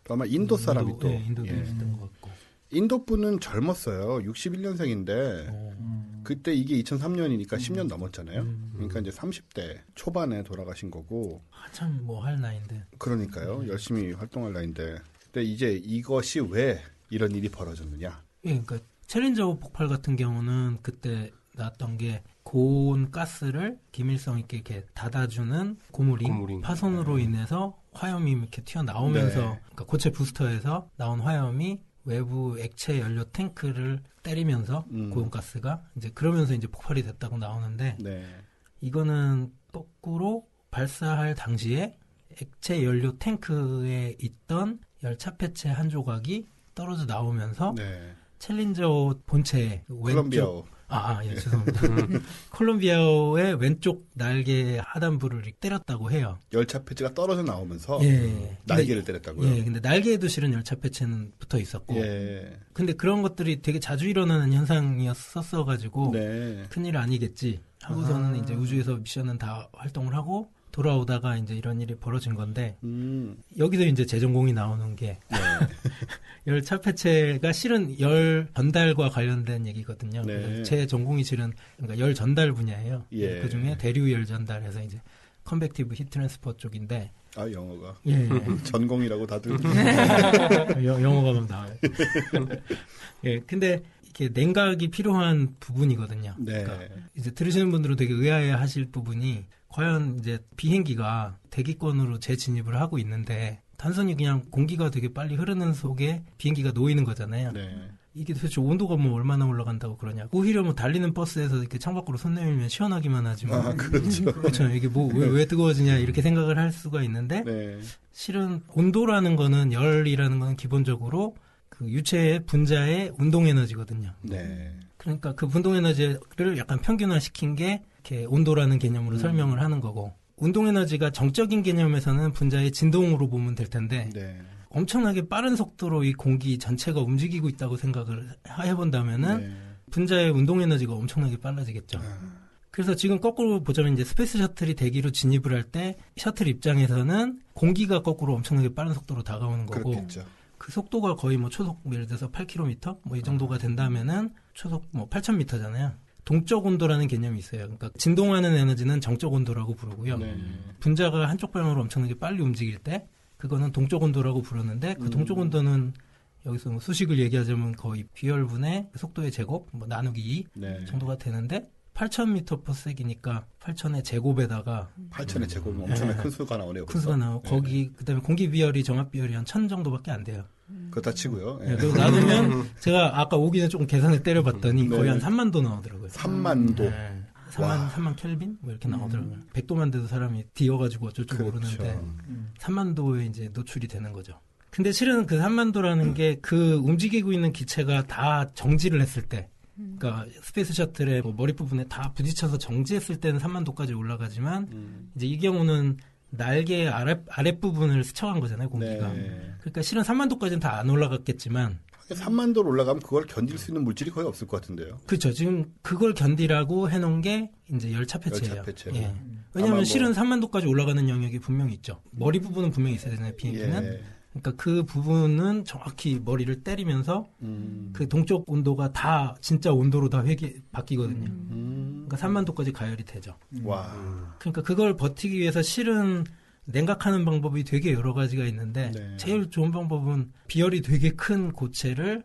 또 아마 인도 사람이 인도, 또 예, 인도도 예. 있었던 것 같고. 인도 분은 젊었어요. 61년생인데 어. 그때 이게 2003년이니까 10년 넘었잖아요. 음. 그러니까 이제 30대 초반에 돌아가신 거고 한참 뭐 할 나이인데. 그러니까요. 열심히 활동할 나이인데 근데 이제 이것이 왜 이런 일이 벌어졌느냐? 예, 그러니까 챌린저 폭발 같은 경우는 그때 나왔던 게 고온 가스를 기밀성 있게 이렇게 닫아주는 고무링, 고무링. 파손으로 인해서 화염이 이렇게 튀어나오면서 네. 그러니까 고체 부스터에서 나온 화염이 외부 액체 연료 탱크를 때리면서 음. 고온 가스가 이제 그러면서 이제 폭발이 됐다고 나오는데 네. 이거는 거꾸로 발사할 당시에 액체 연료 탱크에 있던 열차 폐체 한 조각이 떨어져 나오면서 네. 챌린저 본체 왼쪽 아 아, 아, 예, 죄송합니다. 콜롬비아의 왼쪽 날개 하단부를 때렸다고 해요. 열차 폐지가 떨어져 나오면서 예. 날개를 근데, 때렸다고요. 예, 근데 날개에도 실은 열차 폐체는 붙어 있었고. 예. 근데 그런 것들이 되게 자주 일어나는 현상이었었어 가지고 네. 큰일 아니겠지. 하고서는 아. 이제 우주에서 미션은 다 활동을 하고 돌아오다가 이제 이런 일이 벌어진 건데 음. 여기서 이제 재전공이 나오는 게 네. 열차 폐체가 실은 열 전달과 관련된 얘기거든요. 네. 제 전공이 실은 그러니까 열 전달 분야예요. 예. 그 중에 대류 열 전달해서 이제 convective heat transfer 쪽인데 아 영어가 예. 전공이라고 다들 여- 영어가 막 나와요. 예. 근데 이게 냉각이 필요한 부분이거든요. 네. 그러니까 이제 들으시는 분들은 되게 의아해 하실 부분이 과연 이제 비행기가 대기권으로 재진입을 하고 있는데 단순히 그냥 공기가 되게 빨리 흐르는 속에 비행기가 놓이는 거잖아요. 네. 이게 도대체 온도가 뭐 얼마나 올라간다고 그러냐. 오히려 뭐 달리는 버스에서 이렇게 창밖으로 손 내밀면 시원하기만 하지만. 아 그렇죠. 그렇죠. 이게 뭐 왜 왜 뜨거워지냐 이렇게 생각을 할 수가 있는데 네. 실은 온도라는 거는 열이라는 거는 기본적으로 그 유체의 분자의 운동 에너지거든요. 네. 그러니까 그 운동 에너지를 약간 평균화시킨 게 이렇게 온도라는 개념으로 음. 설명을 하는 거고 운동 에너지가 정적인 개념에서는 분자의 진동으로 보면 될 텐데 네. 엄청나게 빠른 속도로 이 공기 전체가 움직이고 있다고 생각을 해본다면은 네. 분자의 운동 에너지가 엄청나게 빨라지겠죠. 아. 그래서 지금 거꾸로 보자면 이제 스페이스 셔틀이 대기로 진입을 할 때 셔틀 입장에서는 공기가 거꾸로 엄청나게 빠른 속도로 다가오는 거고 그렇겠죠. 그 속도가 거의 뭐 초속 예를 들어서 8km 뭐 이 정도가 된다면은 초속 뭐 8,000m잖아요. 동적 온도라는 개념이 있어요. 그러니까 진동하는 에너지는 정적 온도라고 부르고요. 네. 분자가 한쪽 방향으로 엄청나게 빨리 움직일 때 그거는 동적 온도라고 부르는데 그 음. 동적 온도는 여기서 뭐 수식을 얘기하자면 거의 비열분의 속도의 제곱 뭐 나누기 2 네. 정도가 되는데 8,000m per sec이니까 8,000의 제곱에다가 8천의 제곱은 엄청나게 네. 큰 수가 나오네요. 큰 수가 나오고 네. 거기 그다음에 공기 비열이 정압 비열이 한 1000 정도밖에 안 돼요. 그렇다 치고요. 예. 네, 그리고 놔두면 제가 아까 오기 전에 조금 계산을 때려봤더니 네. 거의 한 3만 도 나오더라고요. 3만 도. 네. 3만, 와. 3만 켈빈? 뭐 이렇게 나오더라고요. 100도만 돼도 사람이 데어가지고 어쩔 줄 그렇죠. 모르는데 3만 도에 이제 노출이 되는 거죠. 근데 실은 그 3만 도라는 게 그 움직이고 있는 기체가 다 정지를 했을 때, 그러니까 스페이스 셔틀의 뭐 머리 부분에 다 부딪혀서 정지했을 때는 3만 도까지 올라가지만 음. 이제 이 경우는 날개 아랫 아랫 부분을 스쳐간 거잖아요 공기가. 네. 그러니까 실은 3만 도까지는 다 안 올라갔겠지만 3만 도로 올라가면 그걸 견딜 수 있는 물질이 거의 없을 것 같은데요. 그렇죠. 지금 그걸 견디라고 해놓은 게 이제 열차 폐체예요. 열차 폐체. 예. 왜냐하면 뭐- 실은 3만 도까지 올라가는 영역이 분명히 있죠. 머리 부분은 분명히 있어야 되잖아요. 비행기는. 예. 그러니까 그 부분은 정확히 머리를 때리면서 음. 그 동쪽 온도가 다 진짜 온도로 다 회기 바뀌거든요. 음. 그러니까 3만 도까지 가열이 되죠. 와. 그러니까 그걸 버티기 위해서 실은 냉각하는 방법이 되게 여러 가지가 있는데 네. 제일 좋은 방법은 비열이 되게 큰 고체를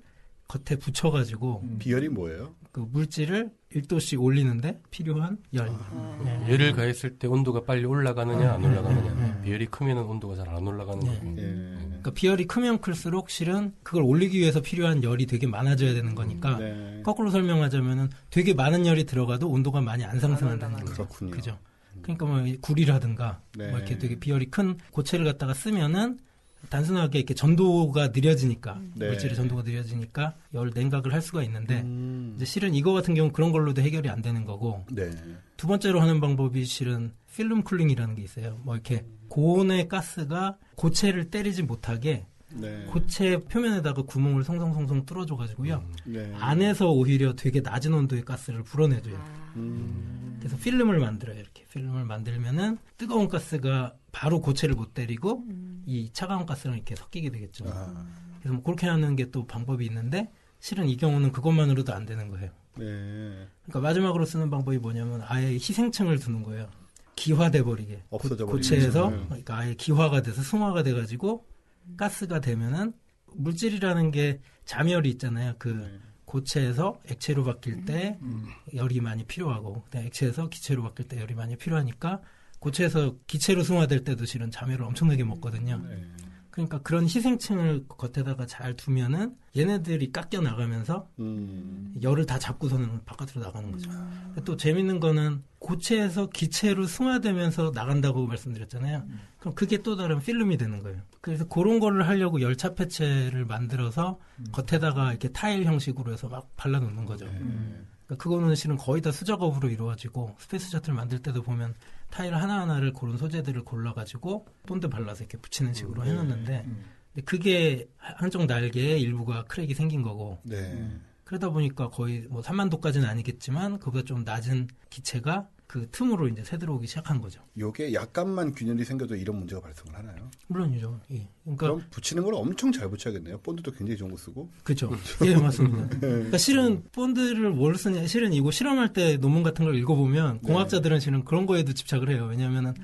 겉에 붙여가지고 비열이 뭐예요? 그 물질을 1도씩 올리는데 필요한 열. 네. 열을 가했을 때 온도가 빨리 올라가느냐 안 올라가느냐. 네. 비열이 크면 온도가 잘 안 올라가는 네. 거고. 예. 그러니까 비열이 크면 클수록 실은 그걸 올리기 위해서 필요한 열이 되게 많아져야 되는 거니까 네. 거꾸로 설명하자면은 되게 많은 열이 들어가도 온도가 많이 안 상승한다는 안 거죠. 그렇군요. 그죠. 그러니까 뭐 구리라든가 네. 뭐 이렇게 되게 비열이 큰 고체를 갖다가 쓰면은 단순하게 이렇게 전도가 느려지니까 네. 물질의 전도가 느려지니까 열 냉각을 할 수가 있는데 음. 이제 실은 이거 같은 경우 는 그런 걸로도 해결이 안 되는 거고 네. 두 번째로 하는 방법이 실은 film cooling이라는 게 있어요. 뭐 이렇게 고온의 가스가 고체를 때리지 못하게 네. 고체 표면에다가 구멍을 송송송송 뚫어줘 가지고요. 네. 안에서 오히려 되게 낮은 온도의 가스를 불어내줘요. 음. 그래서 필름을 만들어요. 이렇게 필름을 만들면은 뜨거운 가스가 바로 고체를 못 때리고 이 차가운 가스랑 이렇게 섞이게 되겠죠. 아. 그래서 뭐 그렇게 하는 게 또 방법이 있는데 실은 이 경우는 그것만으로도 안 되는 거예요. 네. 그러니까 마지막으로 쓰는 방법이 뭐냐면 아예 희생층을 두는 거예요. 기화돼 버리게. 없어져 버리게. 고체에서 네. 그러니까 아예 기화가 돼서 승화가 돼 가지고 가스가 되면은 물질이라는 게 잠열이 있잖아요. 그 네. 고체에서 액체로 바뀔 때 음. 열이 많이 필요하고 그다음에 액체에서 기체로 바뀔 때 열이 많이 필요하니까 고체에서 기체로 승화될 때도 실은 잠열을 엄청나게 먹거든요. 네. 그러니까 그런 희생층을 겉에다가 잘 두면은 얘네들이 깎여 나가면서 음. 열을 다 잡고서는 바깥으로 나가는 거죠. 근데 또 재밌는 거는 고체에서 기체로 승화되면서 나간다고 말씀드렸잖아요. 그럼 그게 또 다른 필름이 되는 거예요. 그래서 그런 거를 하려고 열차 폐체를 만들어서 겉에다가 이렇게 타일 형식으로 해서 막 발라놓는 거죠. 네. 그러니까 그거는 실은 거의 다 수작업으로 이루어지고 스페이스 셔틀 만들 때도 보면 타일 하나하나를 고른 소재들을 골라가지고 본드 발라서 이렇게 붙이는 식으로 해놓는데 음. 근데 그게 한쪽 날개에 일부가 crack이 생긴 거고 네. 그러다 보니까 거의 뭐 3만 도까지는 아니겠지만 그보다 좀 낮은 기체가 그 틈으로 이제 새 들어오기 시작한 거죠. 요게 약간만 균열이 생겨도 이런 문제가 발생을 하나요? 물론이죠. 예. 그러니까 그럼 붙이는 걸 엄청 잘 붙여야겠네요. 본드도 굉장히 좋은 거 쓰고. 그렇죠. 예, 맞습니다. 그러니까 실은 본드를 뭘 쓰냐, 실은 이거 실험할 때 논문 같은 걸 읽어보면 네. 공학자들은 실은 그런 거에도 집착을 해요. 왜냐하면은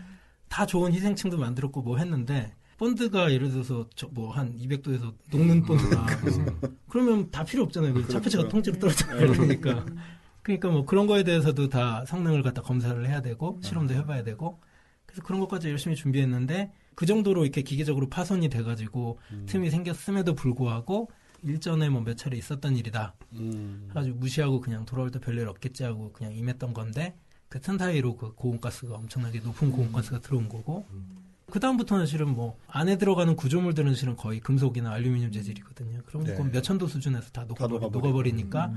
다 좋은 희생층도 만들었고 뭐 했는데 본드가 예를 들어서 뭐 한 200도에서 녹는 본드다. 그러면 다 필요 없잖아요. 그 차폐체가 통째로 떨어져야 되니까. 그러니까 뭐 그런 거에 대해서도 다 성능을 갖다 검사를 해야 되고 실험도 해봐야 되고 그래서 그런 것까지 열심히 준비했는데 그 정도로 이렇게 기계적으로 파손이 돼가지고 틈이 생겼음에도 불구하고 일전에 뭐 몇 차례 있었던 일이다. 음. 해가지고 무시하고 그냥 돌아올 때 별일 없겠지 하고 그냥 임했던 건데 그 틈 사이로 그 고온가스가 엄청나게 높은 고온가스가 들어온 거고 그 다음부터는 실은 뭐 안에 들어가는 구조물들은 실은 거의 금속이나 알루미늄 재질이거든요. 그럼 네. 몇천 도 수준에서 다 녹아버리. 녹아버리니까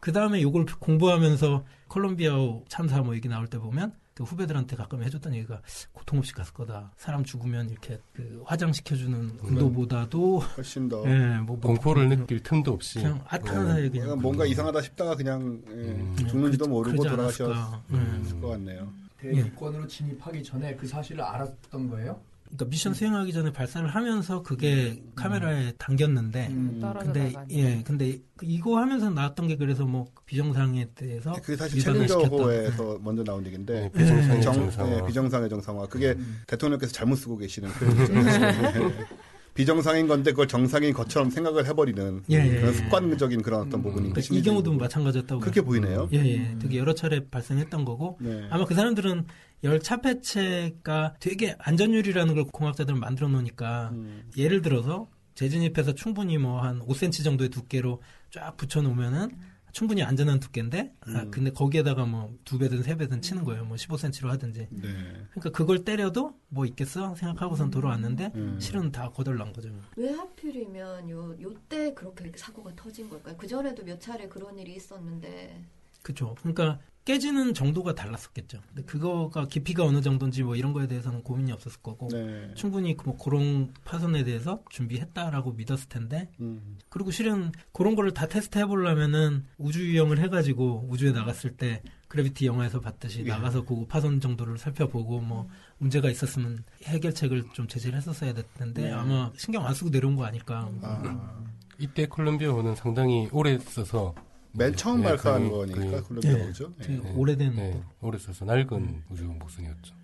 그 다음에 요걸 공부하면서 콜롬비아 참사 뭐 얘기 나올 때 보면 그 후배들한테 가끔 해줬던 얘기가 고통 없이 갔을 거다. 사람 죽으면 이렇게 그 화장시켜주는 온도보다도 훨씬 더 예, 뭐, 뭐 공포를 느낄 틈도 없이 그냥 아탄 사이에 그냥 뭔가, 뭔가 이상하다 싶다가 그냥 예, 음. 죽는지도 그- 모르고 돌아가셨을. 음. 것 같네요. 대기권으로 진입하기 전에 그 사실을 알았던 거예요? 그러니까 미션 수행하기 전에 발사를 하면서 그게 카메라에 당겼는데 음. 떨어져 근데 나가는. 예 근데 그 이거 하면서 나왔던 게 그래서 뭐 비정상에 대해서 그게 사실 챌린저호에서 먼저 나온 얘기인데 어, 비정상의 정, 정상화. 예, 비정상의 정상화. 그게 음. 대통령께서 잘못 쓰고 계시는 표현이죠. 예. 비정상인 건데 그걸 정상인 것처럼 생각을 해버리는 예, 예, 그런 예. 습관적인 그런 어떤 부분인 그러니까 게이 경우도 마찬가지였다고 그렇게. 보이네요. 예, 예. 되게 여러 차례 발생했던 거고 네. 아마 그 사람들은 열차 폐체가 되게 안전율이라는 걸 공학자들은 만들어 놓으니까 음. 예를 들어서 재진입해서 충분히 뭐 한 5cm 정도의 두께로 쫙 붙여 놓으면은 충분히 안전한 두께인데 아, 음. 근데 거기에다가 뭐 두 배든 세 배든 치는 거예요. 뭐 15cm로 하든지. 네. 그러니까 그걸 때려도 뭐 있겠어 생각하고선 돌아왔는데 음. 실은 다 거덜난 거죠. 왜 하필이면 요, 요때 그렇게 사고가 터진 걸까요? 그 전에도 몇 차례 그런 일이 있었는데. 그렇죠. 그러니까 깨지는 정도가 달랐었겠죠. 근데 그거가 깊이가 어느 정도인지 뭐 이런 거에 대해서는 고민이 없었을 거고 네. 충분히 뭐 그런 파손에 대해서 준비했다라고 믿었을 텐데 음. 그리고 실은 그런 거를 다 테스트 해 보려면은 우주 유형을 해가지고 우주에 나갔을 때 그래비티 영화에서 봤듯이 예. 나가서 그 파손 정도를 살펴보고 뭐 문제가 있었으면 해결책을 좀 제시를 했었어야 될 텐데 네. 아마 신경 안 쓰고 내려온 거 아닐까. 아. 이때 콜롬비아 호는 상당히 오래 써서 맨 처음 네, 발사한 그- 거니까 그- 콜롬비아 네. 거죠. 네. 오래된 네, 오래 써서 낡은 우주 목선이었죠.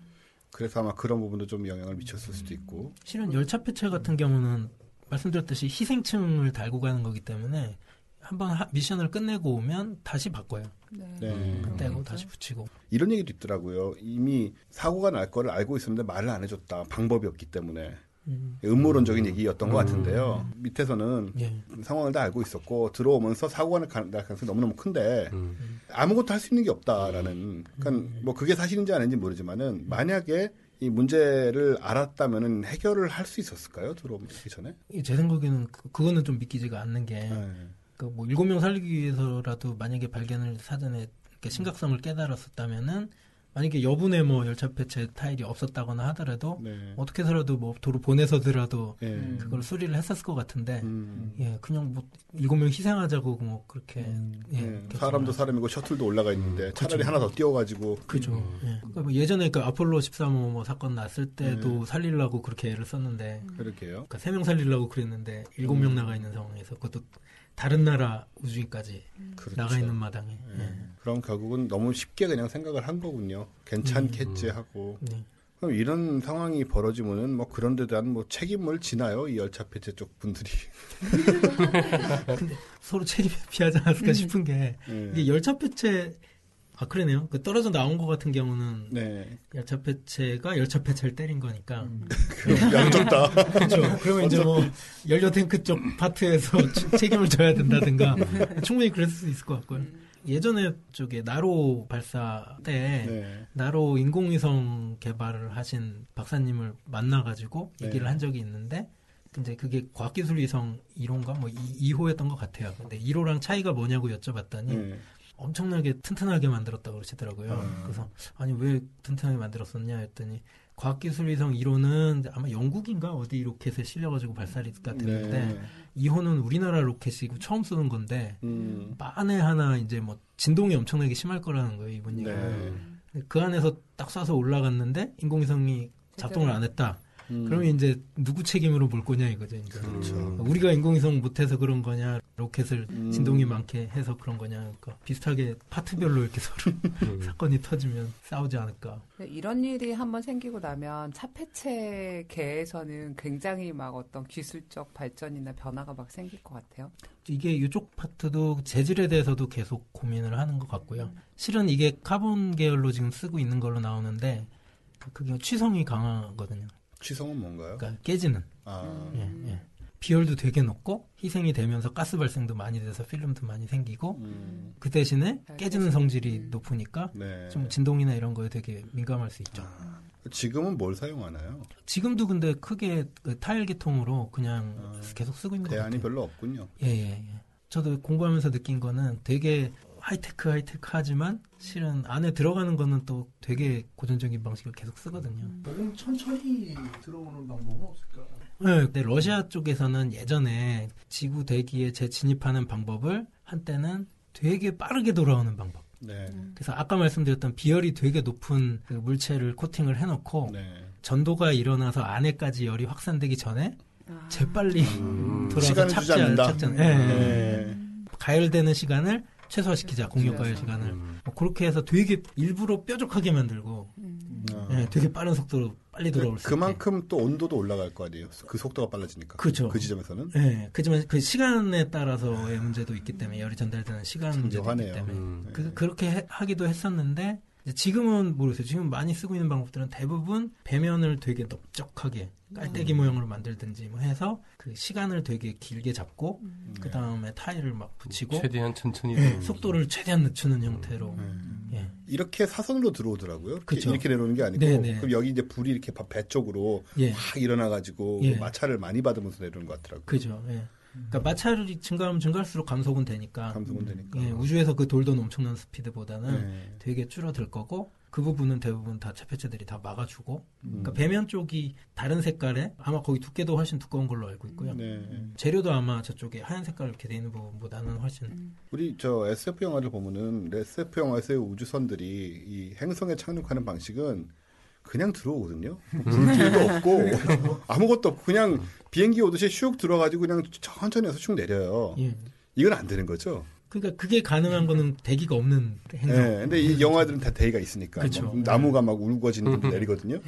그래서 아마 그런 부분도 좀 영향을 미쳤을 수도 있고. 실은 열차 폐체 같은 경우는 말씀드렸듯이 희생층을 달고 가는 거기 때문에 한번 하- 미션을 끝내고 오면 다시 바꿔요. 네. 네. 음. 떼고 다시 붙이고. 이런 얘기도 있더라고요. 이미 사고가 날 거를 알고 있었는데 말을 안 해줬다. 방법이 없기 때문에. 음. 음모론적인 얘기였던 것 같은데요. 밑에서는 예. 상황을 다 알고 있었고 들어오면서 사고가 날 가- 가능성이 너무너무 큰데 음. 아무것도 할 수 있는 게 없다라는. 그러니까 뭐 그게 사실인지 아닌지 모르지만은 만약에 이 문제를 알았다면은 해결을 할 수 있었을까요? 들어오기 전에? 이제 생각에는 그, 그거는 좀 믿기지가 않는 게 네. 그뭐 일곱 명 살리기 위해서라도 만약에 발견을 사전에 심각성을 깨달았었다면은 만약에 여분의 뭐 열차 폐체 타일이 없었다거나 하더라도 네. 어떻게 해서라도 뭐 도로 보내서더라도 예. 음. 그걸 수리를 했었을 것 같은데 음. 예 그냥 뭐 일곱 명 희생하자고 뭐 그렇게 예, 예. 이렇게 사람도 사람이고 셔틀도 올라가 있는데 차라리 그렇죠. 하나 더 띄워가지고 그죠. 음. 예. 그러니까 뭐 예전에 그 아폴로 13호 뭐 사건 났을 때도 네. 살리려고 그렇게 애를 썼는데 그렇게요. 그러니까 세 명 살리려고 그랬는데 일곱 명 나가 있는 상황에서 그것도 다른 나라 우주인까지 그렇죠. 나가 있는 마당에. 예. 예. 그럼 결국은 너무 쉽게 그냥 생각을 한 거군요. 괜찮겠지 하고. 네. 그럼 이런 상황이 벌어지면은 뭐 그런 데 대한 뭐 책임을 지나요? 이 열차 폐체 쪽 분들이. 서로 책임 피하지 않았을까 싶은 게 예. 이게 열차 폐체 아 그러네요. 그 떨어져 나온 것 같은 경우는 네. 열차 폐체가 열차 폐체를 때린 거니까. 그럼 양쪽 다. 그렇죠. 그러면 이제 뭐 연료 탱크 쪽 파트에서 치- 책임을 져야 된다든가 충분히 그랬을 수 있을 것 같고요. 예전에 쪽에 나로 발사 때 네. 나로 인공위성 개발을 하신 박사님을 만나가지고 네. 얘기를 한 적이 있는데 근데 그게 과학기술위성 1호인가 뭐 2, 호였던것 같아요. 근데 1호랑 차이가 뭐냐고 여쭤봤더니 네. 엄청나게 튼튼하게 만들었다고 그러시더라고요. 음. 그래서 아니 왜 튼튼하게 만들었었냐 했더니 과학기술위성 1호는 아마 영국인가 어디 로켓에 실려가지고 발사가 됐는데 네. 2호는 우리나라 로켓이고 처음 쓰는 건데 음. 만에 하나 이제 뭐 진동이 엄청나게 심할 거라는 거예요 이분 얘기가. 네. 그 안에서 딱 쏴서 올라갔는데 인공위성이 작동을 안 했다. 음. 그러면 이제 누구 책임으로 볼 거냐 이거죠. 이제. 그렇죠. 우리가 인공위성 못해서 그런 거냐, 로켓을 음. 진동이 많게 해서 그런 거냐, 그러니까 비슷하게 파트별로 이렇게 서로 음. 사건이 터지면 싸우지 않을까. 이런 일이 한번 생기고 나면 차폐 체계에서는 굉장히 막 어떤 기술적 발전이나 변화가 막 생길 것 같아요. 이게 이쪽 파트도 재질에 대해서도 계속 고민을 하는 것 같고요. 실은 이게 카본 계열로 지금 쓰고 있는 걸로 나오는데 그게 취성이 강하거든요. 취성은 뭔가요? 그러니까 깨지는. 아. 예, 예. 비열도 되게 높고 희생이 되면서 가스 발생도 많이 돼서 필름도 많이 생기고 음. 그 대신에 잘 깨지는 성질이 높으니까 네. 좀 진동이나 이런 거에 되게 민감할 수 있죠. 아. 지금은 뭘 사용하나요? 지금도 근데 크게 그 타일 계통으로 그냥 아, 계속 쓰고 있는 것 대안이 같아요. 별로 없군요. 예, 예, 예. 저도 공부하면서 느낀 거는 되게 하이테크 하이테크 하지만 실은 안에 들어가는 거는 또 되게 고전적인 방식을 계속 쓰거든요. 조금 천천히 들어오는 방법은 없을까? 네, 근데 러시아 쪽에서는 예전에 지구 대기에 재진입하는 방법을 한때는 되게 빠르게 돌아오는 방법. 네. 그래서 아까 말씀드렸던 비열이 되게 높은 그 물체를 코팅을 해놓고 네. 전도가 일어나서 안에까지 열이 확산되기 전에 아. 재빨리 음. 돌아서 주지 착지. 착지. 예. 네. 가열되는 시간을 최소화시키자 공격 가열 줄여서. 시간을 음. 뭐 그렇게 해서 되게 일부러 뾰족하게 만들고 음. 아. 예, 되게 빠른 속도로 빨리 돌아올 수 있게 그만큼 또 온도도 올라갈 거 아니에요. 그 속도가 빨라지니까. 그죠. 그 지점에서는. 예, 그지만 그 시간에 따라서의 문제도 있기 때문에 열이 전달되는 시간 문제도 있기. 때문에 음. 그, 그렇게 해- 하기도 했었는데 지금은 모르겠어요. 지금 많이 쓰고 있는 방법들은 대부분 배면을 되게 넓적하게 깔때기 모양으로 만들든지 뭐 해서 그 시간을 되게 길게 잡고 그 다음에 타일을 막 붙이고 최대한 천천히 예, 속도를 최대한 늦추는 형태로 음. 예. 이렇게 사선으로 들어오더라고요. 이렇게, 그쵸. 이렇게 내려오는 게 아니고 네, 네. 그럼 여기 이제 불이 이렇게 배 쪽으로 예. 확 일어나가지고 예. 마찰을 많이 받으면서 내려오는 것 같더라고요. 그죠. 예. 그러니까 마찰이 증가하면 증가할수록 감속은 되니까 감속은 되니까. 예, 우주에서 그 돌던 엄청난 스피드보다는 네. 되게 줄어들 거고 그 부분은 대부분 다 차폐체들이 다 막아주고 음. 그러니까 배면 쪽이 다른 색깔에 아마 거기 두께도 훨씬 두꺼운 걸로 알고 있고요. 네. 재료도 아마 저쪽에 하얀 색깔 이렇게 돼 있는 부분보다는 훨씬 음. 우리 저 SF 영화를 보면은 SF 영화에서의 우주선들이 이 행성에 착륙하는 방식은 그냥 들어오거든요. 물길도 없고 아무것도 없고 그냥 비행기 오듯이 슉 들어가지고 그냥 천천히 해서 슉 내려요. 예. 이건 안 되는 거죠. 그러니까 그게 가능한 거는 대기가 없는 네. 행성. 근데 이 영화들은 다 대기가 있으니까 그쵸. 막 나무가 막 울거지는 데 내리거든요.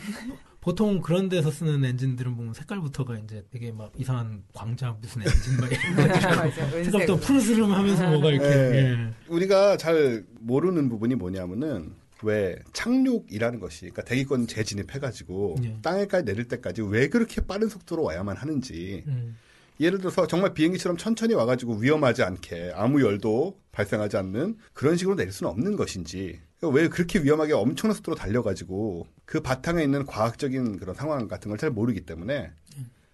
보통 그런 데서 쓰는 엔진들은 보면 색깔부터가 이제 되게 막 이상한 광자 무슨 엔진 막 이런. 색깔부터 은색. 푸르스름 하면서 뭐가 이렇게 네. 예. 우리가 잘 모르는 부분이 뭐냐면은 왜 착륙이라는 것이 그러니까 대기권 재진입해가지고 예. 땅에까지 내릴 때까지 왜 그렇게 빠른 속도로 와야만 하는지 음. 예를 들어서 정말 비행기처럼 천천히 와가지고 위험하지 않게 아무 열도 발생하지 않는 그런 식으로 내릴 수는 없는 것인지 왜 그렇게 위험하게 엄청난 속도로 달려가지고 그 바탕에 있는 과학적인 그런 상황 같은 걸 잘 모르기 때문에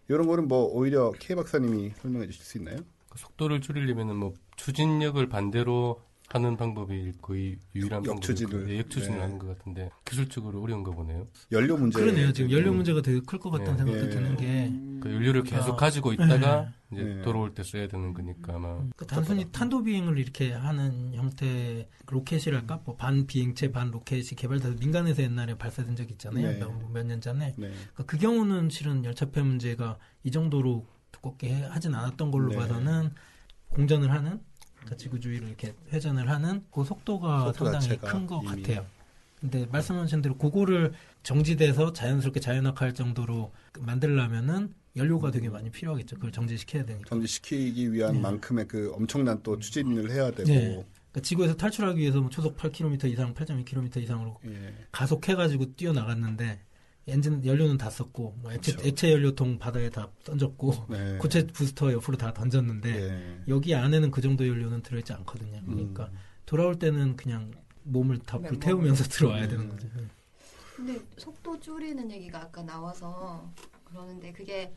이런 거는 뭐 오히려 K 박사님이 설명해 주실 수 있나요? 그 속도를 줄이려면은 뭐 추진력을 반대로 하는 방법이 거의 유일한 역-. 방법일 거예요. 역추진을 네. 하는 것 같은데 기술적으로 어려운 거 보네요. 연료 문제 그러네요. 지금 연료 문제가 되게 클 것 같다는 예. 생각도 예. 드는 게 그 연료를 계속 그러니까- 가지고 있다가 이제 네. 돌아올 때 써야 되는 거니까 아마 그러니까 단순히 탄도 비행을 이렇게 하는 형태 로켓이랄까 뭐 반 비행체 반 로켓이 개발돼서 민간에서 옛날에 발사된 적이 있잖아요. 네. 몇년 전에 네. 그러니까 그 경우는 실은 열차폐 문제가 이 정도로 두껍게 해- 하진 않았던 걸로 네. 봐서는 공전을 하는 그러니까 지구주위를 이렇게 회전을 하는 그 속도가 속도 상당히 큰 것. 같아요. 근데 말씀하신 대로 그거를 정지돼서 자연스럽게 자연학할 정도로 만들려면은 연료가 되게 많이 필요하겠죠. 그걸 정지시켜야 되니까. 정지시키기 위한 네. 만큼의 그 엄청난 또 추진을 해야 되고 네. 그러니까 지구에서 탈출하기 위해서 뭐 초속 8km 이상, 8.2km 이상으로 예. 가속해가지고 뛰어나갔는데 엔진 연료는 다 썼고 뭐 액체, 그쵸. 액체 연료통 바다에 다 던졌고 네. 고체 부스터 옆으로 다 던졌는데 예. 여기 안에는 그 정도 연료는 들어있지 않거든요. 그러니까 음. 돌아올 때는 그냥 몸을 다 네, 불태우면서 들어와야 음. 되는 거죠. 근데 속도 줄이는 얘기가 아까 나와서 그러는데 그게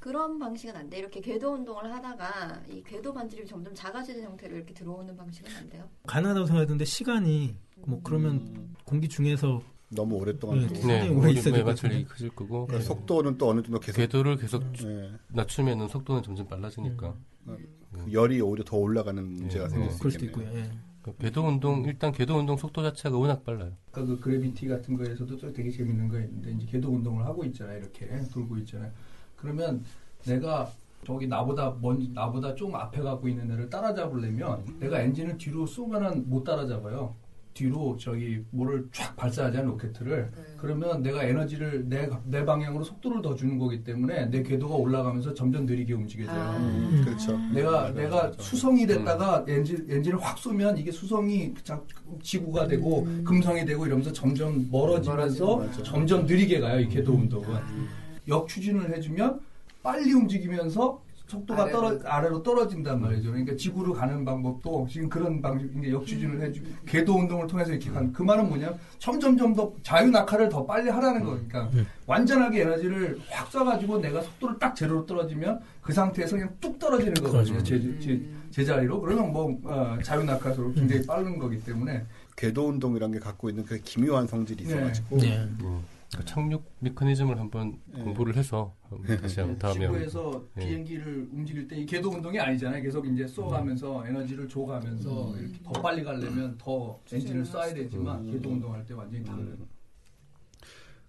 그런 방식은 안 돼. 이렇게 궤도 운동을 하다가 이 궤도 반지름이 점점 작아지는 형태로 이렇게 들어오는 방식은 안 돼요. 가능하다고 생각했는데 시간이 뭐 그러면 음. 공기 중에서 너무 오랫동안 네, 또 상당히 네, 오래 우리 있어야 네, 같은데. 커질 거고 그러니까 속도는 또 어느 정도 계속 궤도를 계속 예. 낮추면은 속도는 점점 빨라지니까 그 열이 오히려 더 올라가는 문제가 네. 생길 어, 수 그럴 수도 있겠네요. 있고요. 예. 그 궤도 운동 일단 궤도 운동 속도 자체가 워낙 빨라요. 아까 그 그래비티 같은 거에서도 또 되게 재밌는 거 있는데 이제 궤도 운동을 하고 있잖아요. 이렇게 돌고 있잖아요. 그러면 내가 저기 나보다 먼 나보다 좀 앞에 갖고 있는 애를 따라잡으려면 내가 엔진을 뒤로 쏘면은 못 따라잡아요. 뒤로 저기 뭐를 쫙 발사하잖아요 로켓을. 그러면 내가 에너지를 내, 내 방향으로 속도를 더 주는 거기 때문에 내 궤도가 올라가면서 점점 느리게 움직여져요. 아. 음, 그렇죠. 내가 맞아, 내가 맞아. 수성이 됐다가 엔진 엔진을 확 쏘면 이게 수성이 자- 지구가 되고 금성이 되고 이러면서 점점 멀어지면서 맞아. 점점 느리게 가요 이 궤도 운동은 역추진을 해주면 빨리 움직이면서 속도가 아래로. 떨어 아래로 떨어진단 말이죠. 그러니까 지구로 가는 방법도 지금 그런 방식 이제 역추진을 해주 궤도 운동을 통해서 이렇게 가는 그 말은 뭐냐 점점점 더 자유 낙하를 더 빨리 하라는 거니까 완전하게 에너지를 확 쏴가지고 내가 속도를 딱 제로로 떨어지면 그 상태에서 그냥 뚝 떨어지는 거거든요. 제, 제, 제자리로 그러면 뭐 어, 자유 낙하로 굉장히 빠른 거기 때문에 궤도 운동이란 게 갖고 있는 그 기묘한 성질이 네. 있어가지고 네. 음. 그 착륙 메커니즘을 한번 네. 공부를 해서 한번 다시 한번 다음에 지구에서 예. 비행기를 움직일 때 이 궤도 운동이 아니잖아요. 계속 이제 음. 쏘가면서 에너지를 줘가면서 이렇게 더 빨리 가려면 더 엔진을 쏴야 되지만 음. 궤도 운동할 때 완전히 다른.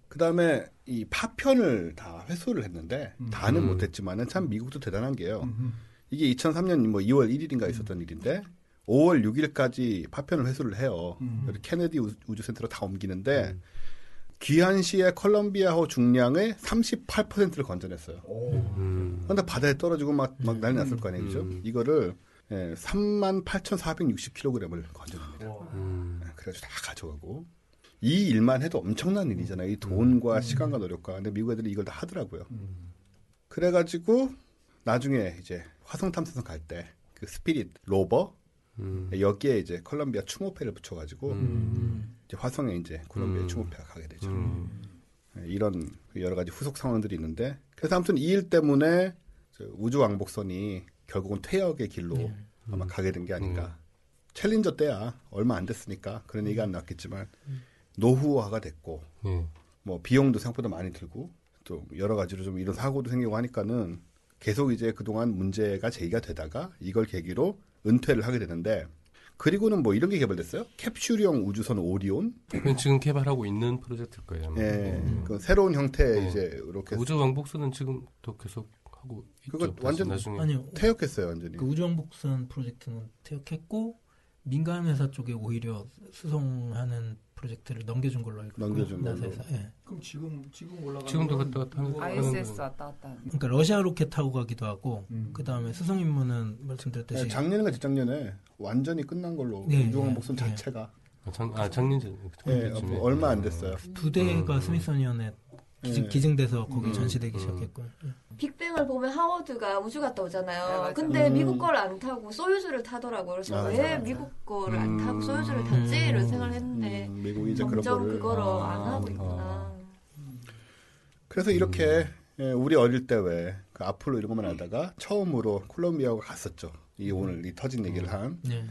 그 다음에 이 파편을 다 회수를 했는데 음. 다는 음. 못했지만은 참 미국도 대단한 게요. 음. 이게 2003년 뭐 2월 1일인가 있었던 일인데 5월 6일까지 파편을 회수를 해요. 음. 케네디 우- 우주센터로 다 옮기는데 귀한 시의 콜럼비아호 중량의 38%를 건져냈어요. 음. 근데 바다에 떨어지고 막, 막 난리 났을 거 아니에요. 그죠? 음. 이거를 예, 38,460kg을 건져냅니다. 음. 예, 그래가지고 다 가져가고. 이 일만 해도 엄청난 일이잖아요. 이 돈과 시간과 노력과. 근데 미국 애들이 이걸 다 하더라고요. 그래가지고 나중에 이제 화성 탐사선 갈 때 그 스피릿 rover 음. 여기에 이제 컬럼비아 추모패를 붙여가지고 음. 이제 화성에 이제 콜롬비아 음. 추모패가 가게 되죠. 음. 네, 이런 그 여러 가지 후속 상황들이 있는데 그래서 아무튼 이 일 때문에 저 우주 왕복선이 결국은 퇴역의 길로 네. 아마 가게 된 게 아닌가. 음. 챌린저 때야 얼마 안 됐으니까 그런 얘기가 안 나왔겠지만 노후화가 됐고 예. 뭐 비용도 생각보다 많이 들고 또 여러 가지로 좀 이런 사고도 생기고 하니까는 계속 이제 그동안 문제가 제기가 되다가 이걸 계기로 은퇴를 하게 되는데 그리고는 뭐 이런 게 개발됐어요. 캡슐형 우주선 오리온. 그건 지금 개발하고 있는 프로젝트일 거예요. 아마. 예. 음. 그 새로운 형태 네. 이제 이렇게 우주 왕복선은 지금도 계속 하고 있죠. 그거 다시 완전- 나중에 아니요. 퇴역했어요, 완전히. 그 우주 왕복선 프로젝트는 퇴역했고 민간 회사 쪽에 오히려 수송하는 프로젝트를 넘겨준 걸로 알고. 넘겨준. 나사에서. 예. 그럼 지금 지금 올라가는 지금도 건 갔다 갔다 하는- ISS 왔다 갔다. 하는. 그러니까 러시아 로켓 타고 가기도 하고 음. 그 다음에 수송 임무는 말씀드렸듯이 네, 작년인가 재작년에 완전히 끝난 걸로 네, 우주왕복선 네, 자체가 아, 작, 아 작년 전 예. 뭐 얼마 안 됐어요. 두 대가 음. 스미소니언에 기증, 예. 기증돼서 거기 음. 전시되기 음. 시작했고요. 예. 빅뱅을 보면 하워드가 우주 갔다 네, 오잖아요. 맞아. 근데 음. 미국 걸 안 타고 소유즈를 타더라고요. 그래서 아, 왜 맞아, 맞아. 미국 거를 안 음. 타고 소유즈를 탔지? 이런 음. 생각을 했는데 음, 미국이 이제 그런 점점 거를 그거를 아, 안 하고 아. 있구나. 그래서 이렇게 예, 우리 어릴 때 왜그 아폴로 이런 것만 하다가 처음으로 콜롬비아가 갔었죠. 이 오늘 이 터진 얘기를 한 네.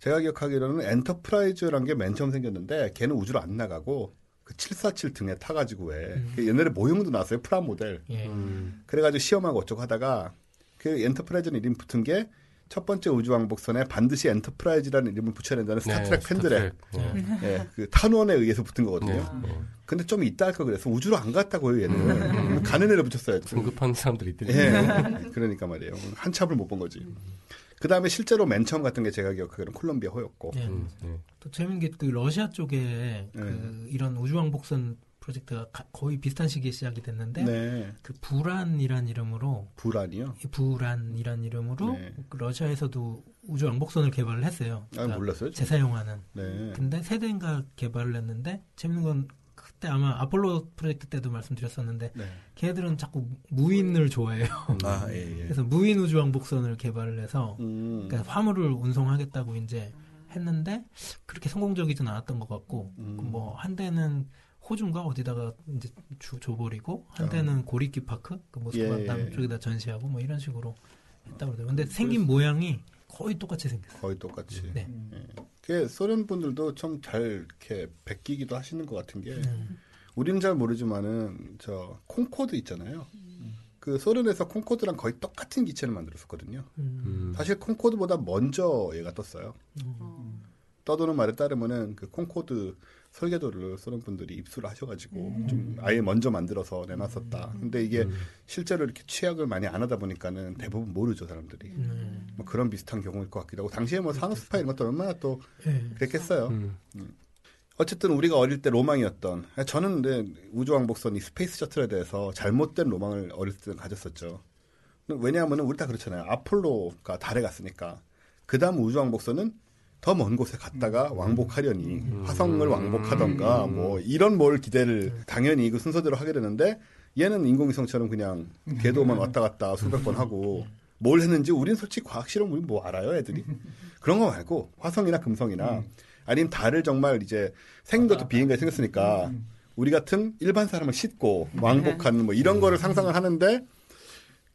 제가 기억하기로는 엔터프라이즈라는 게 맨 처음 생겼는데 걔는 우주로 안 나가고 그747 등에 타가지고 왜 음. 그 옛날에 모형도 나왔어요 프라 모델 예. 음. 그래가지고 시험하고 어쩌고 하다가 그 엔터프라이즈는 이름 붙은 게 첫 번째 우주왕복선에 반드시 엔터프라이즈라는 이름을 붙여야 된다는 스타트랙 팬들의 스타트랙. 네. 예, 그 탄원에 의해서 붙은 거거든요. 네. 네. 근데 좀 이따 할걸 그래서 우주로 안 갔다고요 얘는 음. 가는 애를 붙였어요. 성급한 사람들이 있더니 예, 그러니까 말이에요. 한참을 못 본 거지. 그 다음에 실제로 맨 처음 갔던 게 제가 기억하기로는 콜롬비아 호였고. 예. 음, 네. 또 재밌는 게그 러시아 쪽에 그 네. 이런 우주왕복선 프로젝트가 가- 거의 비슷한 시기에 시작이 됐는데 네, 그 부란이란 이름으로 불안이요. 이 부란이란 이름으로 네. 그 러시아에서도 우주 왕복선을 개발을 했어요. 아 그러니까 몰랐어요. 재사용하는. 네. 근데 세 대인가 개발을 했는데 재밌는 건 그때 아마 아폴로 프로젝트 때도 말씀드렸었는데 네. 걔네들은 자꾸 무인을 좋아해요. 아 예, 예. 그래서 무인 우주 왕복선을 개발을 해서 음, 그러니까 화물을 운송하겠다고 이제 했는데 그렇게 성공적이진 않았던 것 같고 음. 뭐한 대는 호주인가 어디다가 이제 주, 줘버리고 한 아. 대는 고리키 파크 그 모스크바 예, 예. 남쪽에다 전시하고 뭐 이런 식으로 했다고 그러더라고요. 근데 생긴 모양이 거의 똑같이 생겼어요. 거의 똑같이. 네. 그 소련 분들도 좀잘 이렇게 베끼기도 하시는 것 같은 게 음. 우리는 잘 모르지만은 저 콩코드 있잖아요. 그 소련에서 콩코드랑 거의 똑같은 기체를 만들었었거든요. 음. 음. 사실 콩코드보다 먼저 얘가 떴어요. 음. 떠도는 말에 따르면은 그 콩코드 설계도를 소련 분들이 입수를 하셔가지고 음. 좀 아예 먼저 만들어서 내놨었다. 근데 이게 음. 실제로 이렇게 취항을 많이 안 하다 보니까는 대부분 모르죠 사람들이. 음. 뭐 그런 비슷한 경우일 것 같기도 하고 당시에 뭐 산업 스파이 이런 것도 얼마나 또 예. 그랬겠어요. 음. 어쨌든 우리가 어릴 때 로망이었던 저는 근데 우주왕복선 이 space shuttle에 대해서 잘못된 로망을 어릴 때 가졌었죠. 왜냐하면 우리 다 그렇잖아요. 아폴로가 달에 갔으니까 그 다음 우주왕복선은 더 먼 곳에 갔다가 왕복하려니 화성을 왕복하던가 뭐 이런 뭘 기대를 당연히 그 순서대로 하게 되는데 얘는 인공위성처럼 그냥 궤도만 왔다 갔다 수백 번 하고 뭘 했는지 우린 솔직히 과학 실험 우리 뭐 알아요 애들이? 그런 거 말고 화성이나 금성이나 아니면 달을 정말 이제 생도도 비행기가 생겼으니까 우리 같은 일반 사람을 싣고 왕복하는 뭐 이런 거를 상상을 하는데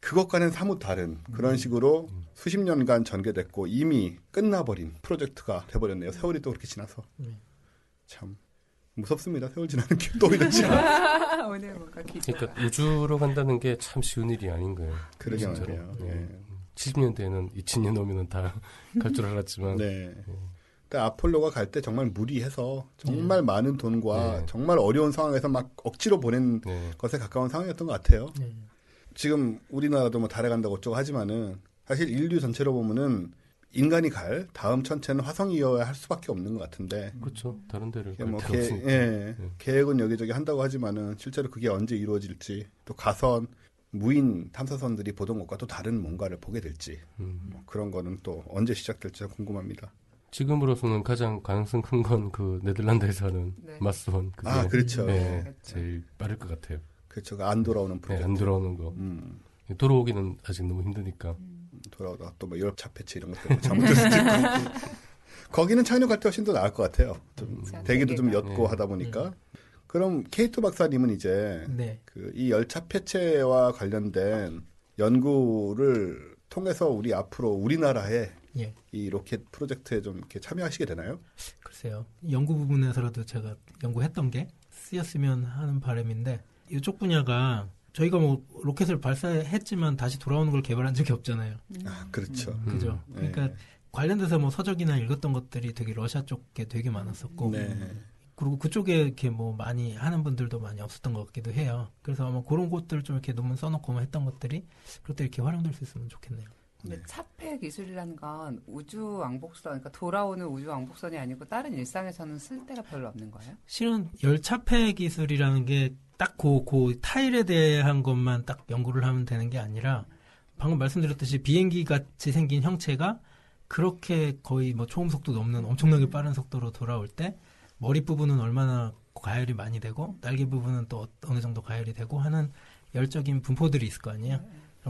그것과는 사뭇 다른 그런 식으로 수십 년간 전개됐고 이미 끝나버린 프로젝트가 돼버렸네요. 세월이 또 그렇게 지나서 네. 참 무섭습니다. 세월 지나는 게또 이러지. 오늘 뭔가. 그러니까 우주로 간다는 게 참 쉬운 일이 아닌 거예요. 그러게. 말이에요. 네. 예. 70년대에는 2000년 오면은 다 갈 줄 알았지만 네. 근데 아폴로가 갈 때 정말 무리해서 정말 많은 돈과 네. 정말 어려운 상황에서 막 억지로 보낸 네. 것에 가까운 상황이었던 것 같아요. 네. 지금 우리나라도 뭐 달에 간다고 어쩌고 하지만은 사실 인류 전체로 보면은 인간이 갈 다음 천체는 화성이어야 할 수밖에 없는 것 같은데 그렇죠. 다른 데를 갈뭐 없으니까. 예, 네. 계획은 여기저기 한다고 하지만은 실제로 그게 언제 이루어질지 또 가선 무인 탐사선들이 보던 것과 또 다른 뭔가를 보게 될지 음. 뭐 그런 거는 또 언제 시작될지 궁금합니다. 지금으로서는 가장 가능성 큰 건 그 네덜란드에서 하는 네. 마스원 그게 아, 그렇죠. 네, 그렇죠. 제일 빠를 것 같아요. 그렇죠. 안 돌아오는 네, 프로젝트. 안 돌아오는 거 음, 돌아오기는 아직 너무 힘드니까 돌아오다 또뭐 유럽 자폐치 이런 것들 잘못될 수도 있고. 거기는 착륙할 때 훨씬 더 나을 것 같아요. 좀 음, 대기도 좀 옅고 네. 하다 보니까. 그럼 케이토 박사님은 이제 네. 그이 열차 폐체와 관련된 연구를 통해서 우리 앞으로 우리나라에 예. 이 로켓 프로젝트에 좀 이렇게 참여하시게 되나요? 글쎄요. 연구 부분에서라도 제가 연구했던 게 쓰였으면 하는 바람인데 이쪽 분야가 저희가 뭐 로켓을 발사했지만 다시 돌아오는 걸 개발한 적이 없잖아요. 아, 그렇죠. 음. 그죠? 네. 그러니까 관련돼서 뭐 서적이나 읽었던 것들이 되게 러시아 쪽에 되게 많았었고 네. 그리고 그쪽에 이렇게 뭐 많이 하는 분들도 많이 없었던 것 같기도 해요. 그래서 아마 그런 것들 좀 이렇게 논문 써놓고 뭐 했던 것들이 그럴 때 이렇게 활용될 수 있으면 좋겠네요. 근데 차폐 기술이라는 건 우주 왕복선, 그러니까 돌아오는 우주 왕복선이 아니고 다른 일상에서는 쓸 데가 별로 없는 거예요? 실은 열차폐 기술이라는 게 딱그 그 타일에 대한 것만 딱 연구를 하면 되는 게 아니라 방금 말씀드렸듯이 비행기 같이 생긴 형체가 그렇게 거의 뭐 초음 속도 넘는 엄청나게 빠른 속도로 돌아올 때 머리 부분은 얼마나 가열이 많이 되고 날개 부분은 또 어느 정도 가열이 되고 하는 열적인 분포들이 있을 거 아니에요.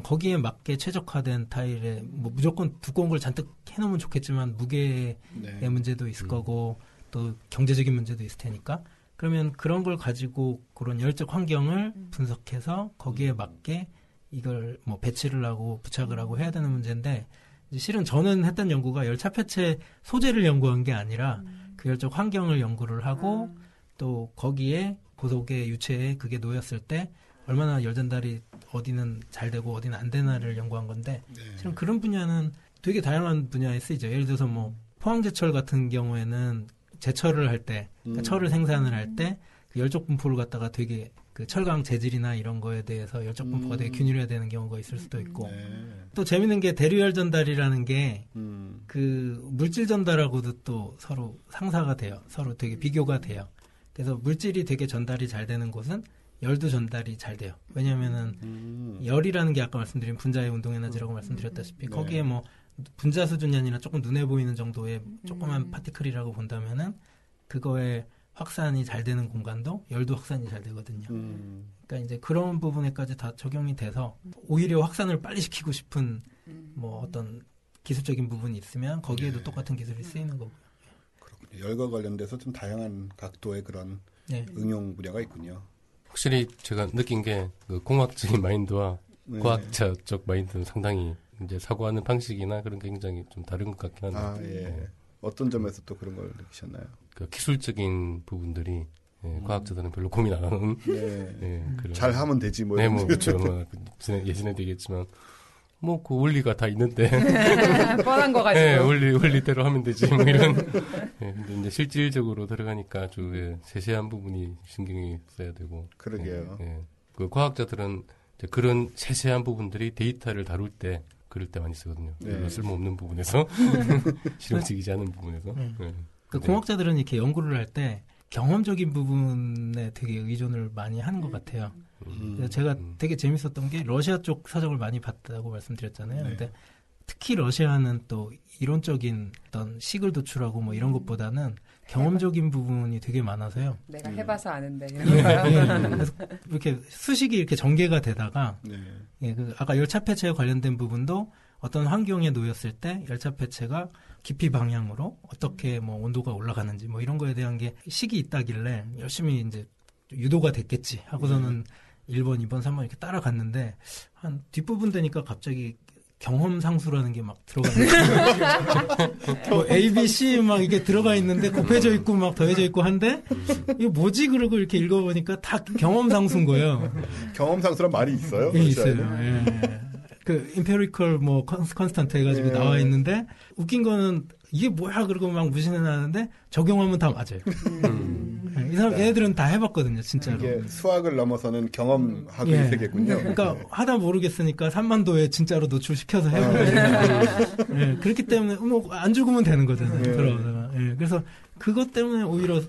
거기에 맞게 최적화된 타일에 뭐 무조건 두꺼운 걸 잔뜩 해놓으면 좋겠지만 무게의 네. 문제도 있을 거고 또 경제적인 문제도 있을 테니까 그러면 그런 걸 가지고 그런 열적 환경을 분석해서 거기에 맞게 이걸 뭐 배치를 하고 부착을 하고 해야 되는 문제인데 이제 실은 저는 했던 연구가 열차 폐체 소재를 연구한 게 아니라 그 열적 환경을 연구를 하고 음. 또 거기에 고속의 유체에 그게 놓였을 때 얼마나 열 전달이 어디는 잘 되고 어디는 안 되나를 연구한 건데 실은 그런 분야는 되게 다양한 분야에 쓰이죠. 예를 들어서 뭐 포항제철 같은 경우에는 제철을 할 때, 그러니까 음. 철을 생산을 할 때 그 열적 분포를 갖다가 되게 그 철강 재질이나 이런 거에 대해서 열적 분포가 음. 되게 균일해야 되는 경우가 있을 수도 있고 네. 또 재밌는 게 대류열 전달이라는 게 음. 그 물질 전달하고도 또 서로 상사가 돼요. 서로 되게 비교가 돼요. 그래서 물질이 되게 전달이 잘 되는 곳은 열도 전달이 잘 돼요. 왜냐면은 음. 열이라는 게 아까 말씀드린 분자의 운동 에너지라고 말씀드렸다시피 네. 거기에 뭐 분자 수준이 아니라 조금 눈에 보이는 정도의 조그만 음. 파티클이라고 본다면은 그거에 확산이 잘 되는 공간도 열도 확산이 잘 되거든요. 음. 그러니까 이제 그런 부분에까지 다 적용이 돼서 오히려 확산을 빨리 시키고 싶은 음. 뭐 어떤 기술적인 부분이 있으면 거기에도 네. 똑같은 기술이 쓰이는 거고. 그렇군요. 열과 관련돼서 좀 다양한 각도의 그런 네. 응용 분야가 있군요. 확실히 제가 느낀 게 그 공학적인 마인드와 네. 과학자 쪽 마인드는 상당히 이제 사고하는 방식이나 그런 게 굉장히 좀 다른 것 같긴 한데 아, 예. 어떤 점에서 또 그런 걸 느끼셨나요? 그 기술적인 부분들이 예, 과학자들은 별로 고민 안 하는 네. 예, 그런 잘 하면 되지 뭐. 네, 뭐 그렇죠. 뭐, 예전에, 얘기했지만 뭐 그 원리가 다 있는데 뻔한 거 가지고. 예, 원리 원리대로 하면 되지 뭐 이런 예, 근데 이제 실질적으로 들어가니까 아주 예, 세세한 부분이 신경이 써야 되고 그러게요. 예, 예. 그 과학자들은 이제 그런 세세한 부분들이 데이터를 다룰 때 그럴 때 많이 쓰거든요. 네. 별로 쓸모없는 부분에서 실용적이지 않은 부분에서 음. 예. 그 네. 공학자들은 이렇게 연구를 할 때 경험적인 부분에 되게 의존을 많이 하는 것 같아요. 음. 그래서 제가 음. 되게 재밌었던 게 러시아 쪽 사정을 많이 봤다고 말씀드렸잖아요. 네. 근데 특히 러시아는 또 이론적인 어떤 식을 도출하고 뭐 이런 것보다는 경험적인 부분이 되게 많아서요. 내가 음. 해봐서 아는데 이런 예, 거요. 예. 그래서 이렇게 수식이 이렇게 전개가 되다가 네. 예, 그 아까 열차 폐체에 관련된 부분도 어떤 환경에 놓였을 때 열차 폐체가 깊이 방향으로 어떻게 뭐 온도가 올라가는지 뭐 이런 거에 대한 게 식이 있다길래 열심히 이제 유도가 됐겠지 하고서는 1번, 2번, 3번 이렇게 따라갔는데 한 뒷부분 되니까 갑자기 경험 상수라는 게 막 들어가는. 뭐 A, B, C 막 이게 들어가 있는데 곱해져 있고 막 더해져 있고 한데 이거 뭐지 그러고 이렇게 읽어보니까 다 경험 상수인 거예요. 경험 상수란 말이 있어요? 예, 있어요. 러시아에는? 예. 그 empirical 뭐 cons- constant 해가지고 예. 나와 있는데 웃긴 거는 이게 뭐야 그러고 막 무신해 나는데 적용하면 다 맞아요. 음. 예, 이 사람 얘네들은 다 해봤거든요, 진짜로. 이게 수학을 넘어서는 경험학의 예. 세계군요. 그러니까 하다 모르겠으니까 산만도에 진짜로 노출시켜서 해보는 예, 그렇기 때문에 뭐안 죽으면 되는 거잖아요. 예. 들어오다가. 예, 그래서 그것 때문에 오히려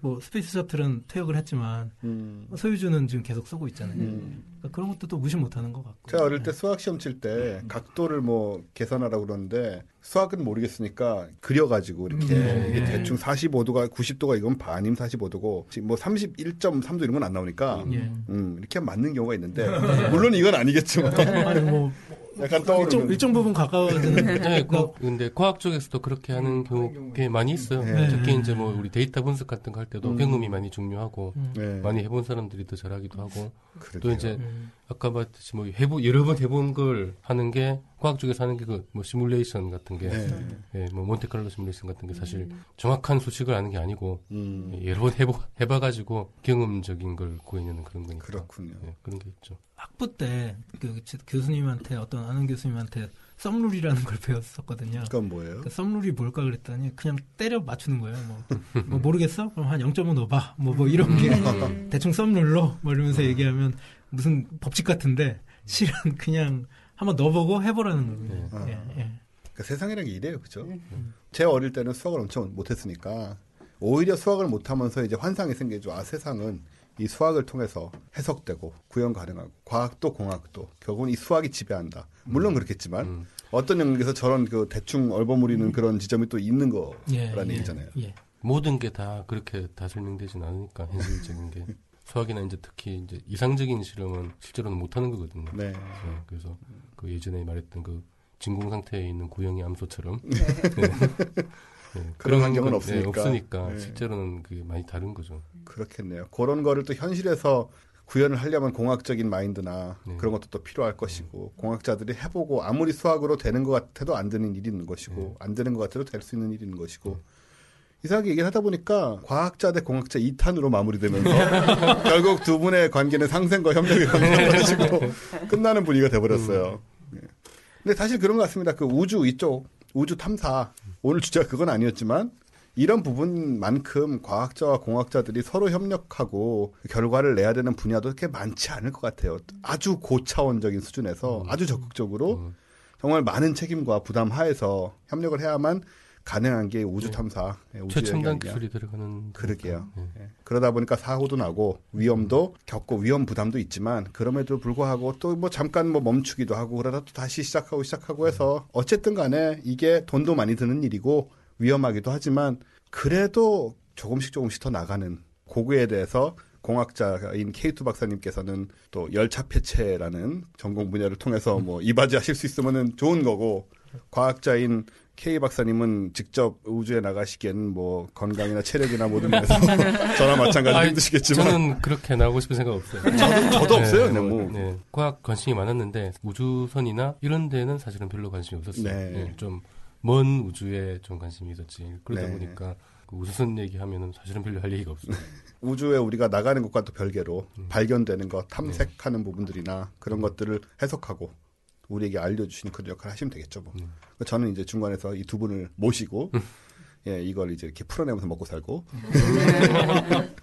뭐 space shuttle은 퇴역을 했지만 음. 소유즈는 지금 계속 쓰고 있잖아요. 음. 그러니까 그런 것도 또 무시 못하는 것 같고. 제가 어릴 때 네. 수학 시험 칠 때 각도를 뭐 계산하라고 그러는데 수학은 모르겠으니까 그려가지고 이렇게 네. 이게 네. 대충 45도가 90도가 이건 반인 45도고 지금 뭐 31.3도 이런 건 안 나오니까 예. 음, 이렇게 맞는 경우가 있는데 물론 이건 아니겠지만 아니 뭐 약간 일정, 떠오르는 일정 부분 가까워지는 네, 그, 그, 근데 과학 쪽에서도 그렇게 하는 경우 꽤 많이 있어요. 네. 특히 이제 뭐 우리 데이터 분석 같은 거 할 때도 음. 경험이 많이 중요하고 음. 네. 많이 해본 사람들이 더 잘하기도 하고 또 그러게요. 이제 음. 아까 말했듯이 뭐 해보 여러 번 해본 걸 하는 게 과학 쪽에서 하는 게 그 뭐 시뮬레이션 같은 게 네. 예, 뭐 몬테칼로 시뮬레이션 같은 게 사실 정확한 수식을 아는 게 아니고 음, 예, 여러 번 해보 해봐가지고 경험적인 걸 구해내는 그런 거니까 그렇군요. 예, 그런 게 있죠. 학부 때 그 교수님한테 어떤 아는 교수님한테 썸룰이라는 걸 배웠었거든요. 그건 뭐예요? 그 썸룰이 뭘까 그랬더니 그냥 때려 맞추는 거예요. 뭐, 뭐 모르겠어? 그럼 한 0.5 넣어봐. 뭐, 뭐 이런 게 음. 대충 썸룰로 뭐 이러면서 얘기하면 무슨 법칙 같은데 실은 그냥 한번 넣어보고 해보라는 거예요. 네. 예, 예. 그 세상이라는 게 이래요, 그죠? 제 어릴 때는 수학을 엄청 못했으니까 오히려 수학을 못하면서 이제 환상이 생기죠. 아 세상은 이 수학을 통해서 해석되고 구현 가능하고 과학도 공학도 결국은 이 수학이 지배한다. 물론 그렇겠지만 음. 어떤 영역에서 저런 그 대충 얼버무리는 그런 지점이 또 있는 예, 거라는 예, 얘기잖아요. 예. 모든 게 다 그렇게 다 설명되진 않으니까 현실적인 게 수학이나 이제 특히 이제 이상적인 실험은 실제로는 못하는 거거든요. 네. 네, 그래서 그 예전에 말했던 그 진공 상태에 있는 구형의 암소처럼 네. 네, 그런 환경은 건, 네, 없으니까. 없으니까 네. 실제로는 그게 많이 다른 거죠. 그렇겠네요. 그런 거를 또 현실에서 구현을 하려면 공학적인 마인드나 네. 그런 것도 또 필요할 것이고 공학자들이 해보고 아무리 수학으로 되는 것 같아도 안 되는 일이 있는 것이고 네. 안 되는 것 같아도 될 수 있는 일이 있는 것이고 이상하게 얘기를 하다 보니까 과학자 대 공학자 2탄으로 마무리되면서 결국 두 분의 관계는 상생과 협력의 관계가 가지고 끝나는 분위기가 돼버렸어요. 예. 근데 사실 그런 것 같습니다. 그 우주 이쪽 우주 탐사 오늘 주제가 그건 아니었지만 이런 부분만큼 과학자와 공학자들이 서로 협력하고 결과를 내야 되는 분야도 그렇게 많지 않을 것 같아요. 아주 고차원적인 수준에서 아주 적극적으로 음. 정말 많은 책임과 부담 하에서 협력을 해야만 가능한 게 우주 탐사, 예, 우주 최첨단. 기술이 들어가는 그러게요. 네. 예. 그러다 보니까 사고도 나고 위험도 겪고 위험 부담도 있지만 그럼에도 불구하고 또 뭐 잠깐 뭐 멈추기도 하고 그러다 또 다시 시작하고 시작하고 해서 어쨌든 간에 이게 돈도 많이 드는 일이고 위험하기도 하지만 그래도 조금씩 조금씩 더 나가는 고구에 대해서 공학자인 케이투 박사님께서는 또 열차 폐체라는 전공 분야를 통해서 뭐 이바지하실 수 있으면은 좋은 거고 과학자인 K 박사님은 직접 우주에 나가시기에는 뭐 건강이나 체력이나 모든 면에서 저나 마찬가지로 아이, 힘드시겠지만 저는 그렇게 나오고 싶은 생각 없어요. 저도, 저도 없어요. 네, 뭐, 뭐. 네, 과학 관심이 많았는데 우주선이나 이런 데는 사실은 별로 관심이 없었어요. 네. 네, 좀먼 우주에 좀 관심이 있었지. 그러다 네. 보니까 그 우주선 얘기하면은 사실은 별로 할 얘기가 없어요. 우주에 우리가 나가는 것과 또 별개로 음. 발견되는 것, 탐색하는 부분들이나 그런 것들을 해석하고 우리에게 알려주시는 그런 역할을 하시면 되겠죠. 뭐. 음. 저는 이제 중간에서 이 두 분을 모시고 예, 이걸 이제 이렇게 풀어내면서 먹고 살고.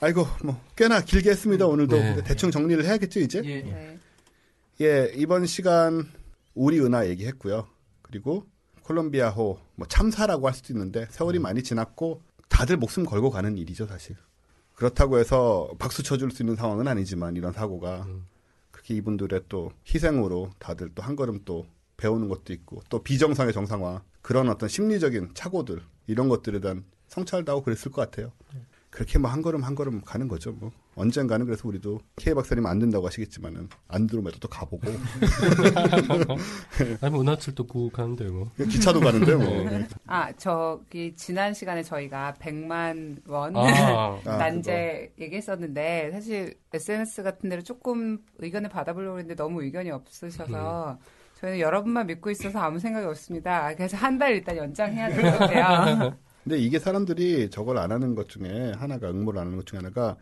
아이고, 뭐 꽤나 길게 했습니다 오늘도 네. 대충 정리를 해야겠죠 이제. 예. 네. 예, 이번 시간 우리 은하 얘기했고요. 그리고 콜롬비아호 뭐 참사라고 할 수도 있는데 세월이 많이 지났고 다들 목숨 걸고 가는 일이죠, 사실. 그렇다고 해서 박수 쳐줄 수 있는 상황은 아니지만 이런 사고가 음. 그렇게 이분들의 또 희생으로 다들 또 한 걸음 또 배우는 것도 있고 또 비정상의 정상화 그런 어떤 심리적인 착오들 이런 것들에 대한 성찰도 하고 그랬을 것 같아요. 그렇게 뭐 한 걸음 한 걸음 가는 거죠. 뭐 언젠가는 그래서 우리도 K 박사님 안 된다고 하시겠지만은 안드로메다 또 가보고 아니면 은하철도 구 가는데 뭐. 기차도 가는데 뭐. 아, 저기 지난 시간에 저희가 100만 원 아, 아, 난제 얘기했었는데 사실 SNS 같은 데로 조금 의견을 받아보려고 했는데 너무 의견이 없으셔서 저희는 여러분만 믿고 있어서 아무 생각이 없습니다. 그래서 한 달 일단 연장해야 될 것 같아요. 근데 이게 사람들이 저걸 안 하는 것 중에 하나가 응모를 안 하는 것 중에 하나가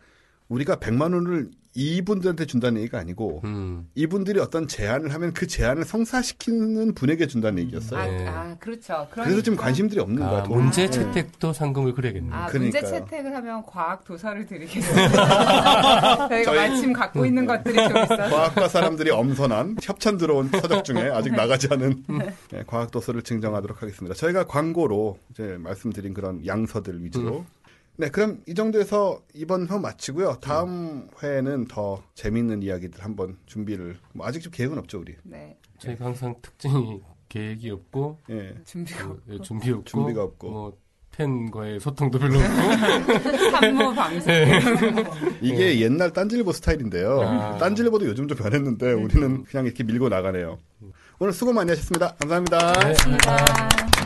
우리가 100만 원을 이분들한테 준다는 얘기가 아니고 음. 이분들이 어떤 제안을 하면 그 제안을 성사시키는 분에게 준다는 얘기였어요. 아, 네. 아, 그렇죠. 그래서 지금 관심들이 없는 거야. 아, 돈. 문제 네. 채택도 상금을 그려야겠네요. 아, 그러니까요. 문제 채택을 하면 과학 도서를 드리겠습니다. 저희가 저희- 마침 갖고 있는 것들이 좀 있어서. 과학과 사람들이 엄선한 협찬 들어온 서적 중에 아직 나가지 않은 네, 과학 도서를 증정하도록 하겠습니다. 저희가 광고로 이제 말씀드린 그런 양서들 위주로 네, 그럼 이 정도에서 이번 회 마치고요. 다음 회에는 더 재밌는 이야기들 한번 준비를 뭐 아직 좀 계획은 없죠, 우리. 네. 저희가 항상 특징이 계획이 없고 예. 준비가 그, 예, 준비 없고 준비가 없고. 뭐 팬과의 소통도 별로 없고 산모 방송. 이게 옛날 딴질보 스타일인데요. 아. 딴질보도 요즘 좀 변했는데 우리는 그냥 이렇게 밀고 나가네요. 오늘 수고 많이 하셨습니다. 감사합니다. 네. 아.